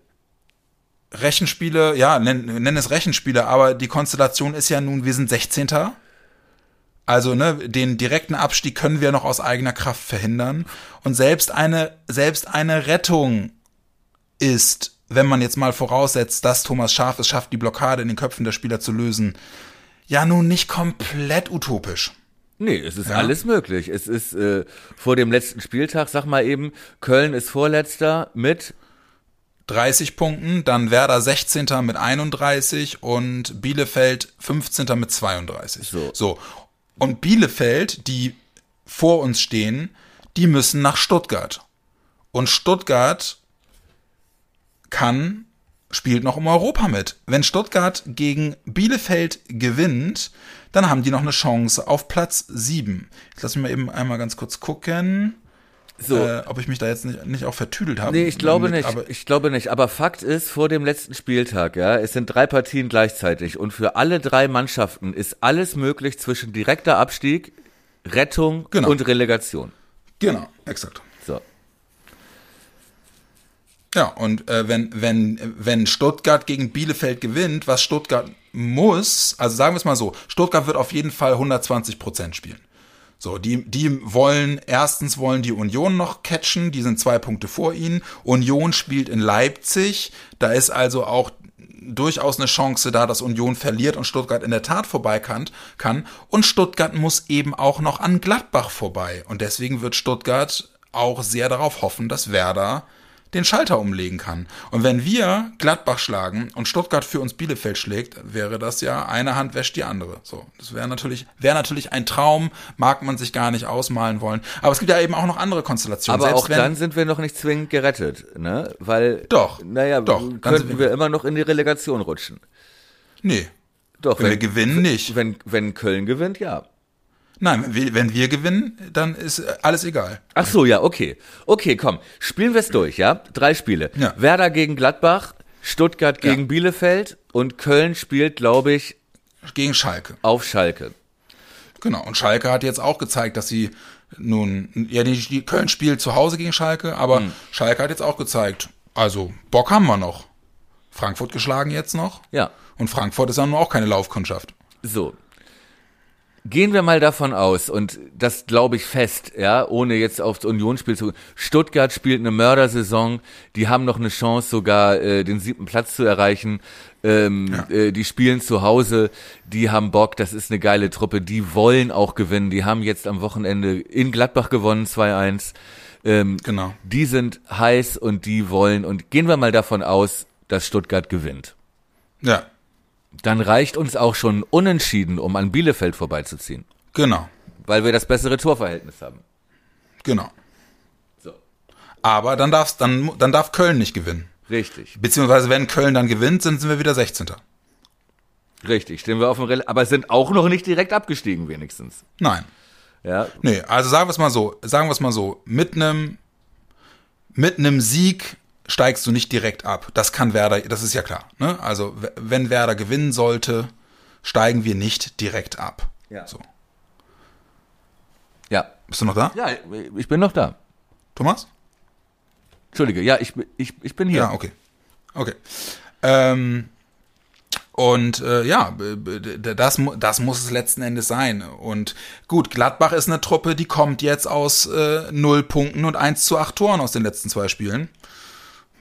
Rechenspiele, ja, nenn, nenn es Rechenspiele, aber die Konstellation ist ja nun, wir sind 16. Also, ne, den direkten Abstieg können wir noch aus eigener Kraft verhindern. Und selbst eine, selbst eine Rettung ist, wenn man jetzt mal voraussetzt, dass Thomas Schaf es schafft, die Blockade in den Köpfen der Spieler zu lösen, ja nun nicht komplett utopisch. Nee, es ist Ja. alles möglich. Es ist äh, vor dem letzten Spieltag, sag mal eben, Köln ist Vorletzter mit 30 Punkten, dann Werder 16. mit 31 und Bielefeld 15. mit 32. So. so. Und Bielefeld, die vor uns stehen, die müssen nach Stuttgart. Und Stuttgart kann, spielt noch um Europa mit. Wenn Stuttgart gegen Bielefeld gewinnt, dann haben die noch eine Chance auf Platz 7. Jetzt lass mich mal eben einmal ganz kurz gucken. So. Äh, ob ich mich da jetzt nicht, nicht auch vertüdelt habe. Nee, ich glaube Mit- nicht. Aber ich glaube nicht. Aber Fakt ist, vor dem letzten Spieltag, ja, es sind drei Partien gleichzeitig und für alle drei Mannschaften ist alles möglich zwischen direkter Abstieg, Rettung Genau. und Relegation. genau, exakt. So. Ja, und äh, wenn, wenn, wenn Stuttgart gegen Bielefeld gewinnt, was Stuttgart muss, also sagen wir es mal so, Stuttgart wird auf jeden Fall 120 Prozent spielen. So, die, die wollen, erstens wollen die Union noch catchen, die sind zwei Punkte vor ihnen. Union spielt in Leipzig, da ist also auch durchaus eine Chance da, dass Union verliert und Stuttgart in der Tat vorbei kann. Und Stuttgart muss eben auch noch an Gladbach vorbei. Und deswegen wird Stuttgart auch sehr darauf hoffen, dass Werder den Schalter umlegen kann. Und wenn wir Gladbach schlagen und Stuttgart für uns Bielefeld schlägt, wäre das ja eine Hand wäscht die andere. So, das wäre natürlich wäre natürlich ein Traum, mag man sich gar nicht ausmalen wollen. Aber es gibt ja eben auch noch andere Konstellationen. Aber Selbst auch wenn, dann sind wir noch nicht zwingend gerettet, ne? Weil, Doch, naja, doch, könnten wir- wir immer noch in die Relegation rutschen. nee, Doch, wenn wir gewinnen nicht. wenn, wenn Köln gewinnt, ja. Nein, wenn wir, wenn wir gewinnen, dann ist äh, alles egal. Ach so, ja, okay. Okay, komm. Spielen wir es durch, ja? Drei Spiele. Ja. Werder gegen Gladbach, Stuttgart Ja. gegen Bielefeld und Köln spielt, glaube ich, Gegen Schalke. auf Schalke. Genau. Und Schalke hat jetzt auch gezeigt, dass sie nun, ja, die, die Köln spielt zu Hause gegen Schalke, aber Hm. Schalke hat jetzt auch gezeigt, also Bock haben wir noch. Frankfurt geschlagen jetzt noch. Ja. Und Frankfurt ist ja nun auch keine Laufkundschaft. So. Gehen wir mal davon aus, und das glaube ich fest, ja, ohne jetzt aufs Unionsspiel zu. Stuttgart spielt eine Mördersaison, die haben noch eine Chance, sogar äh, den siebten Platz zu erreichen. Ähm, äh, die spielen zu Hause, die haben Bock, das ist eine geile Truppe, die wollen auch gewinnen. Die haben jetzt am Wochenende in Gladbach gewonnen, 2-1. Ähm, Genau. Die sind heiß und die wollen, und gehen wir mal davon aus, dass Stuttgart gewinnt. Ja, Dann reicht uns auch schon unentschieden, um an Bielefeld vorbeizuziehen genau, weil wir das bessere Torverhältnis haben. genau. So. Aber dann darf's, dann, dann darf Köln nicht gewinnen. Richtig, Beziehungsweise wenn Köln dann gewinnt, sind, sind wir wieder 16. richtig. Stehen wir auf dem Rel aber sind auch noch nicht direkt abgestiegen wenigstens. Nein. Ja, Nee, also sagen wir es mal so, sagen wir es mal so, mit einem mit einem Sieg steigst du nicht direkt ab. Das kann Werder, das ist ja klar. Ne? Also wenn Werder gewinnen sollte, steigen wir nicht direkt ab. Ja. So. ja, Bist du noch da, ja. Ich bin noch da. Thomas? Entschuldige, ja, ich, ich, ich bin hier. Ja, okay. Okay. Ähm, und äh, ja, das, das muss es letzten Endes sein. Und gut, Gladbach ist eine Truppe, die kommt jetzt aus äh, null Punkten und 1 zu 8 Toren aus den letzten zwei Spielen.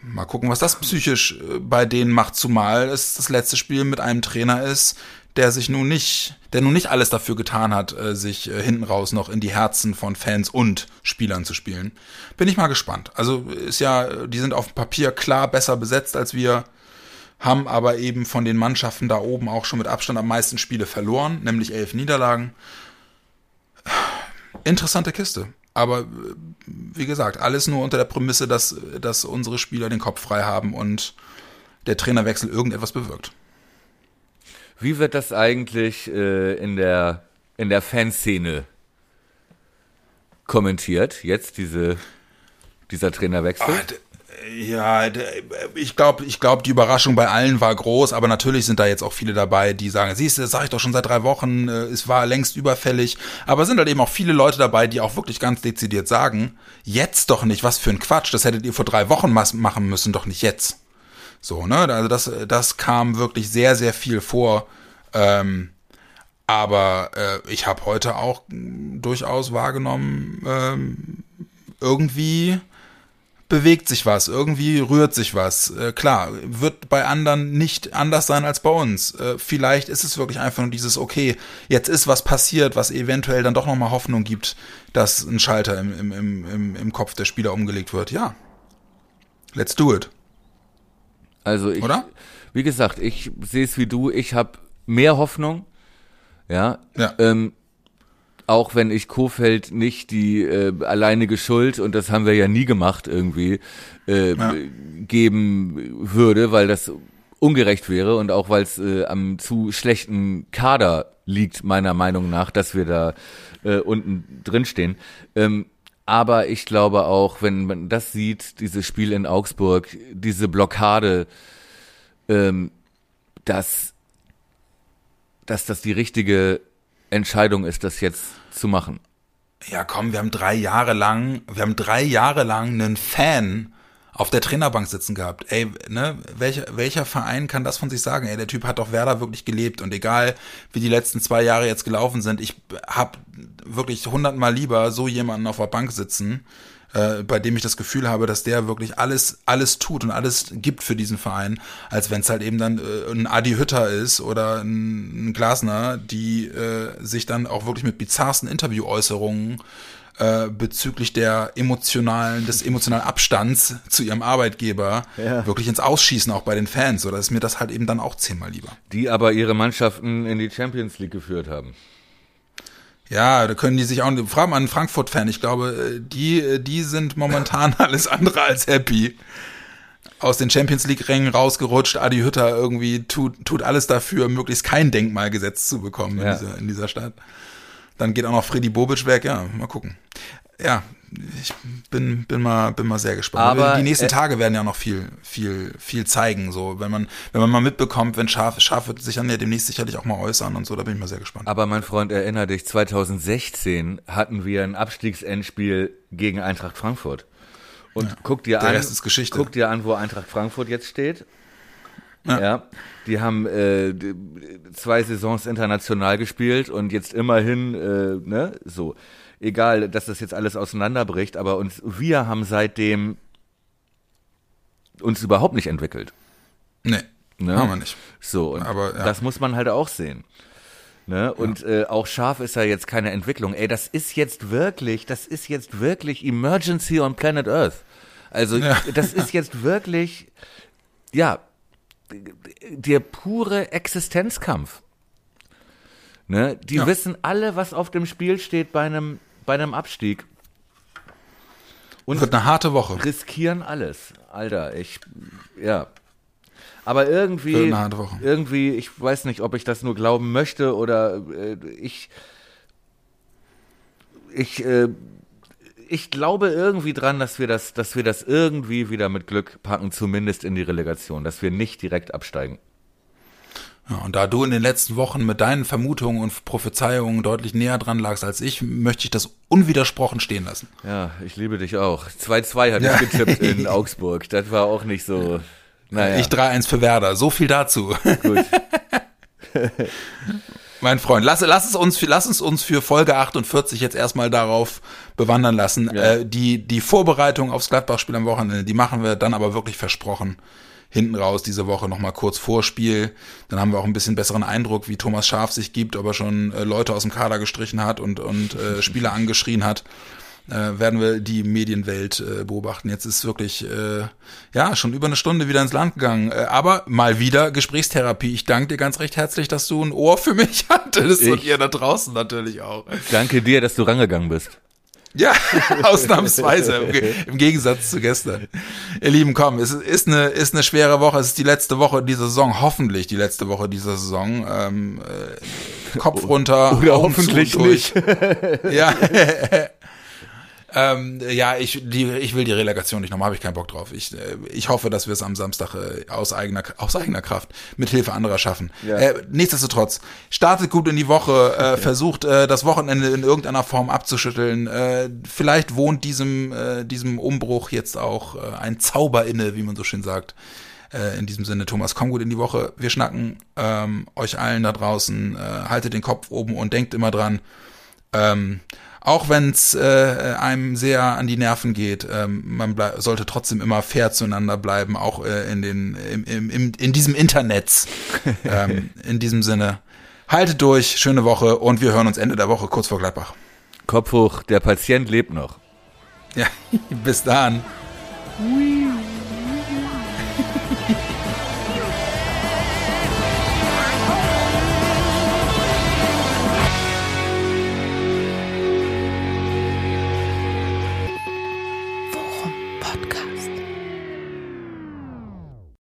Mal gucken, was das psychisch äh, bei denen macht, zumal es das letzte Spiel mit einem Trainer ist, der sich nun nicht, der nun nicht alles dafür getan hat, äh, sich äh, hinten raus noch in die Herzen von Fans und Spielern zu spielen. Bin ich mal gespannt. Also ist ja, die sind auf dem Papier klar besser besetzt als wir, haben aber eben von den Mannschaften da oben auch schon mit Abstand am meisten Spiele verloren, nämlich elf Niederlagen. Interessante Kiste. Aber äh, wie gesagt, alles nur unter der Prämisse, dass, dass unsere Spieler den Kopf frei haben und der Trainerwechsel irgendetwas bewirkt. Wie wird das eigentlich äh, in der in der Fanszene kommentiert? Jetzt diese dieser Trainerwechsel? Ah, Ja, ich glaube, ich glaub, die Überraschung bei allen war groß, aber natürlich sind da jetzt auch viele dabei, die sagen, siehst du, das sage ich doch schon seit drei Wochen, äh, es war längst überfällig. Aber sind halt eben auch viele Leute dabei, die auch wirklich ganz dezidiert sagen, jetzt doch nicht, was für ein Quatsch, das hättet ihr vor drei Wochen machen müssen, doch nicht jetzt. So, ne? Also das, das kam wirklich sehr, sehr viel vor. Ähm, aber äh, ich habe heute auch durchaus wahrgenommen, ähm, irgendwie bewegt sich was, irgendwie rührt sich was. Äh, klar, wird bei anderen nicht anders sein als bei uns. Äh, vielleicht ist es wirklich einfach nur dieses, okay, jetzt ist was passiert, was eventuell dann doch nochmal Hoffnung gibt, dass ein Schalter im, im, im, im, im Kopf der Spieler umgelegt wird. Ja. Let's do it. Also ich, Oder? wie gesagt, ich sehe es wie du. Ich habe mehr Hoffnung. Ja. Ja. Ähm, auch wenn ich Kofeld nicht die äh, alleinige Schuld, und das haben wir ja nie gemacht irgendwie, äh, Ja. geben würde, weil das ungerecht wäre und auch weil es äh, am zu schlechten Kader liegt, meiner Meinung nach, dass wir da äh, unten drin stehen. Ähm, aber ich glaube auch, wenn man das sieht, dieses Spiel in Augsburg, diese Blockade, ähm, dass, dass das die richtige Entscheidung ist, das jetzt zu machen. Ja, komm, wir haben drei Jahre lang, wir haben drei Jahre lang einen Fan auf der Trainerbank sitzen gehabt. Ey, ne, welcher, welcher Verein kann das von sich sagen? Ey, der Typ hat doch Werder wirklich gelebt und egal, wie die letzten zwei Jahre jetzt gelaufen sind, ich hab wirklich hundertmal lieber so jemanden auf der Bank sitzen, äh, bei dem ich das Gefühl habe, dass der wirklich alles, alles tut und alles gibt für diesen Verein, als wenn es halt eben dann äh, ein Adi Hütter ist oder ein, ein Glasner, die äh, sich dann auch wirklich mit bizarrsten Interviewäußerungen äh, bezüglich der emotionalen, des emotionalen Abstands zu ihrem Arbeitgeber Ja. wirklich ins Ausschießen auch bei den Fans. Oder ist mir das halt eben dann auch zehnmal lieber. Die aber ihre Mannschaften in die Champions League geführt haben. Ja, da können die sich auch, frag mal einen Frankfurt-Fan, ich glaube, äh, die, äh, die sind momentan alles andere als happy. Aus den Champions League-Rängen rausgerutscht, Adi Hütter irgendwie tut, tut alles dafür, möglichst kein Denkmal gesetzt zu bekommen Ja. in, dieser, in dieser Stadt. Dann geht auch noch Freddy Bobic weg, ja, mal gucken. Ja, ich bin, bin mal, bin mal sehr gespannt. Aber, die nächsten äh, Tage werden ja noch viel, viel, viel zeigen, so, wenn man, wenn man mal mitbekommt, wenn Schaf, Schaf wird sich dann ja demnächst sicherlich auch mal äußern und so, da bin ich mal sehr gespannt. Aber mein Freund, erinnere dich, 2016 hatten wir ein Abstiegsendspiel gegen Eintracht Frankfurt. Und guck dir an, guck dir an, wo Eintracht Frankfurt jetzt steht. Ja. Ja. die haben äh, zwei Saisons international gespielt und jetzt immerhin, äh, ne, so. Egal, dass das jetzt alles auseinanderbricht, aber uns, wir haben seitdem uns überhaupt nicht entwickelt. Nee, Ne? haben wir nicht. So, und Aber, ja. das muss man halt auch sehen. Ne? Und äh, auch scharf ist ja jetzt keine Entwicklung. Ey, das ist jetzt wirklich, das ist jetzt wirklich Emergency on Planet Earth. Also Ja. das ist jetzt wirklich, ja, der pure Existenzkampf. Ne? Die Ja. wissen alle, was auf dem Spiel steht bei einem, bei einem Abstieg. Und Wird eine harte Woche. riskieren alles. Alter, ich, ja. Aber irgendwie, eine harte Woche. irgendwie, ich weiß nicht, ob ich das nur glauben möchte oder äh, ich, ich, äh, ich glaube irgendwie dran, dass wir das, dass wir das irgendwie wieder mit Glück packen, zumindest in die Relegation, dass wir nicht direkt absteigen. Ja, und da du in den letzten Wochen mit deinen Vermutungen und Prophezeiungen deutlich näher dran lagst als ich, möchte ich das unwidersprochen stehen lassen. Ja, ich liebe dich auch. 2-2 hatte Ja. ich getippt in Augsburg. Das war auch nicht so, naja, Ich 3-1 für Werder. So viel dazu. gut. mein Freund, lass, lass es uns, für- lass es uns für Folge 48 jetzt erstmal darauf bewandern lassen. Ja. Äh, die, die Vorbereitung aufs Gladbach-Spiel am Wochenende, die machen wir dann aber wirklich versprochen. Hinten raus diese Woche nochmal kurz vor Spiel. Dann haben wir auch ein bisschen besseren Eindruck, wie Thomas Schaf sich gibt, ob er schon äh, Leute aus dem Kader gestrichen hat und, und äh, Spieler angeschrien hat. Äh, werden wir die Medienwelt äh, beobachten. Jetzt ist wirklich, äh, ja, schon über eine Stunde wieder ins Land gegangen. Äh, aber mal wieder Gesprächstherapie. Ich danke dir ganz recht herzlich, dass du ein Ohr für mich hattest und Ich- ihr da draußen natürlich auch. Danke dir, dass du rangegangen bist. Ja, ausnahmsweise, im, Ge- im Gegensatz zu gestern. Ihr Lieben, komm, es ist eine, ist eine schwere Woche, es ist die letzte Woche dieser Saison, hoffentlich die letzte Woche dieser Saison. Ähm, äh, Kopf runter, Oder hoffentlich und durch. Ja. Ähm, ja, ich, die, ich will die Relegation nicht nochmal, habe ich keinen Bock drauf. Ich, äh, ich hoffe, dass wir es am Samstag äh, aus, eigener, aus eigener Kraft, mit Hilfe anderer schaffen. Ja. Äh, nichtsdestotrotz, startet gut in die Woche, äh, versucht äh, das Wochenende in irgendeiner Form abzuschütteln. Äh, vielleicht wohnt diesem, äh, diesem Umbruch jetzt auch äh, ein Zauber inne, wie man so schön sagt. Äh, in diesem Sinne, Thomas, komm gut in die Woche. Wir schnacken ähm, euch allen da draußen. Äh, haltet den Kopf oben und denkt immer dran. Ähm, auch wenn es äh, einem sehr an die Nerven geht, ähm, man sollte trotzdem immer fair zueinander bleiben, auch äh, in den im, im, im, in diesem Internet. ähm, in diesem Sinne, haltet durch, schöne Woche und wir hören uns Ende der Woche kurz vor Gladbach. Kopf hoch, der Patient lebt noch. Ja, bis dann. Hui.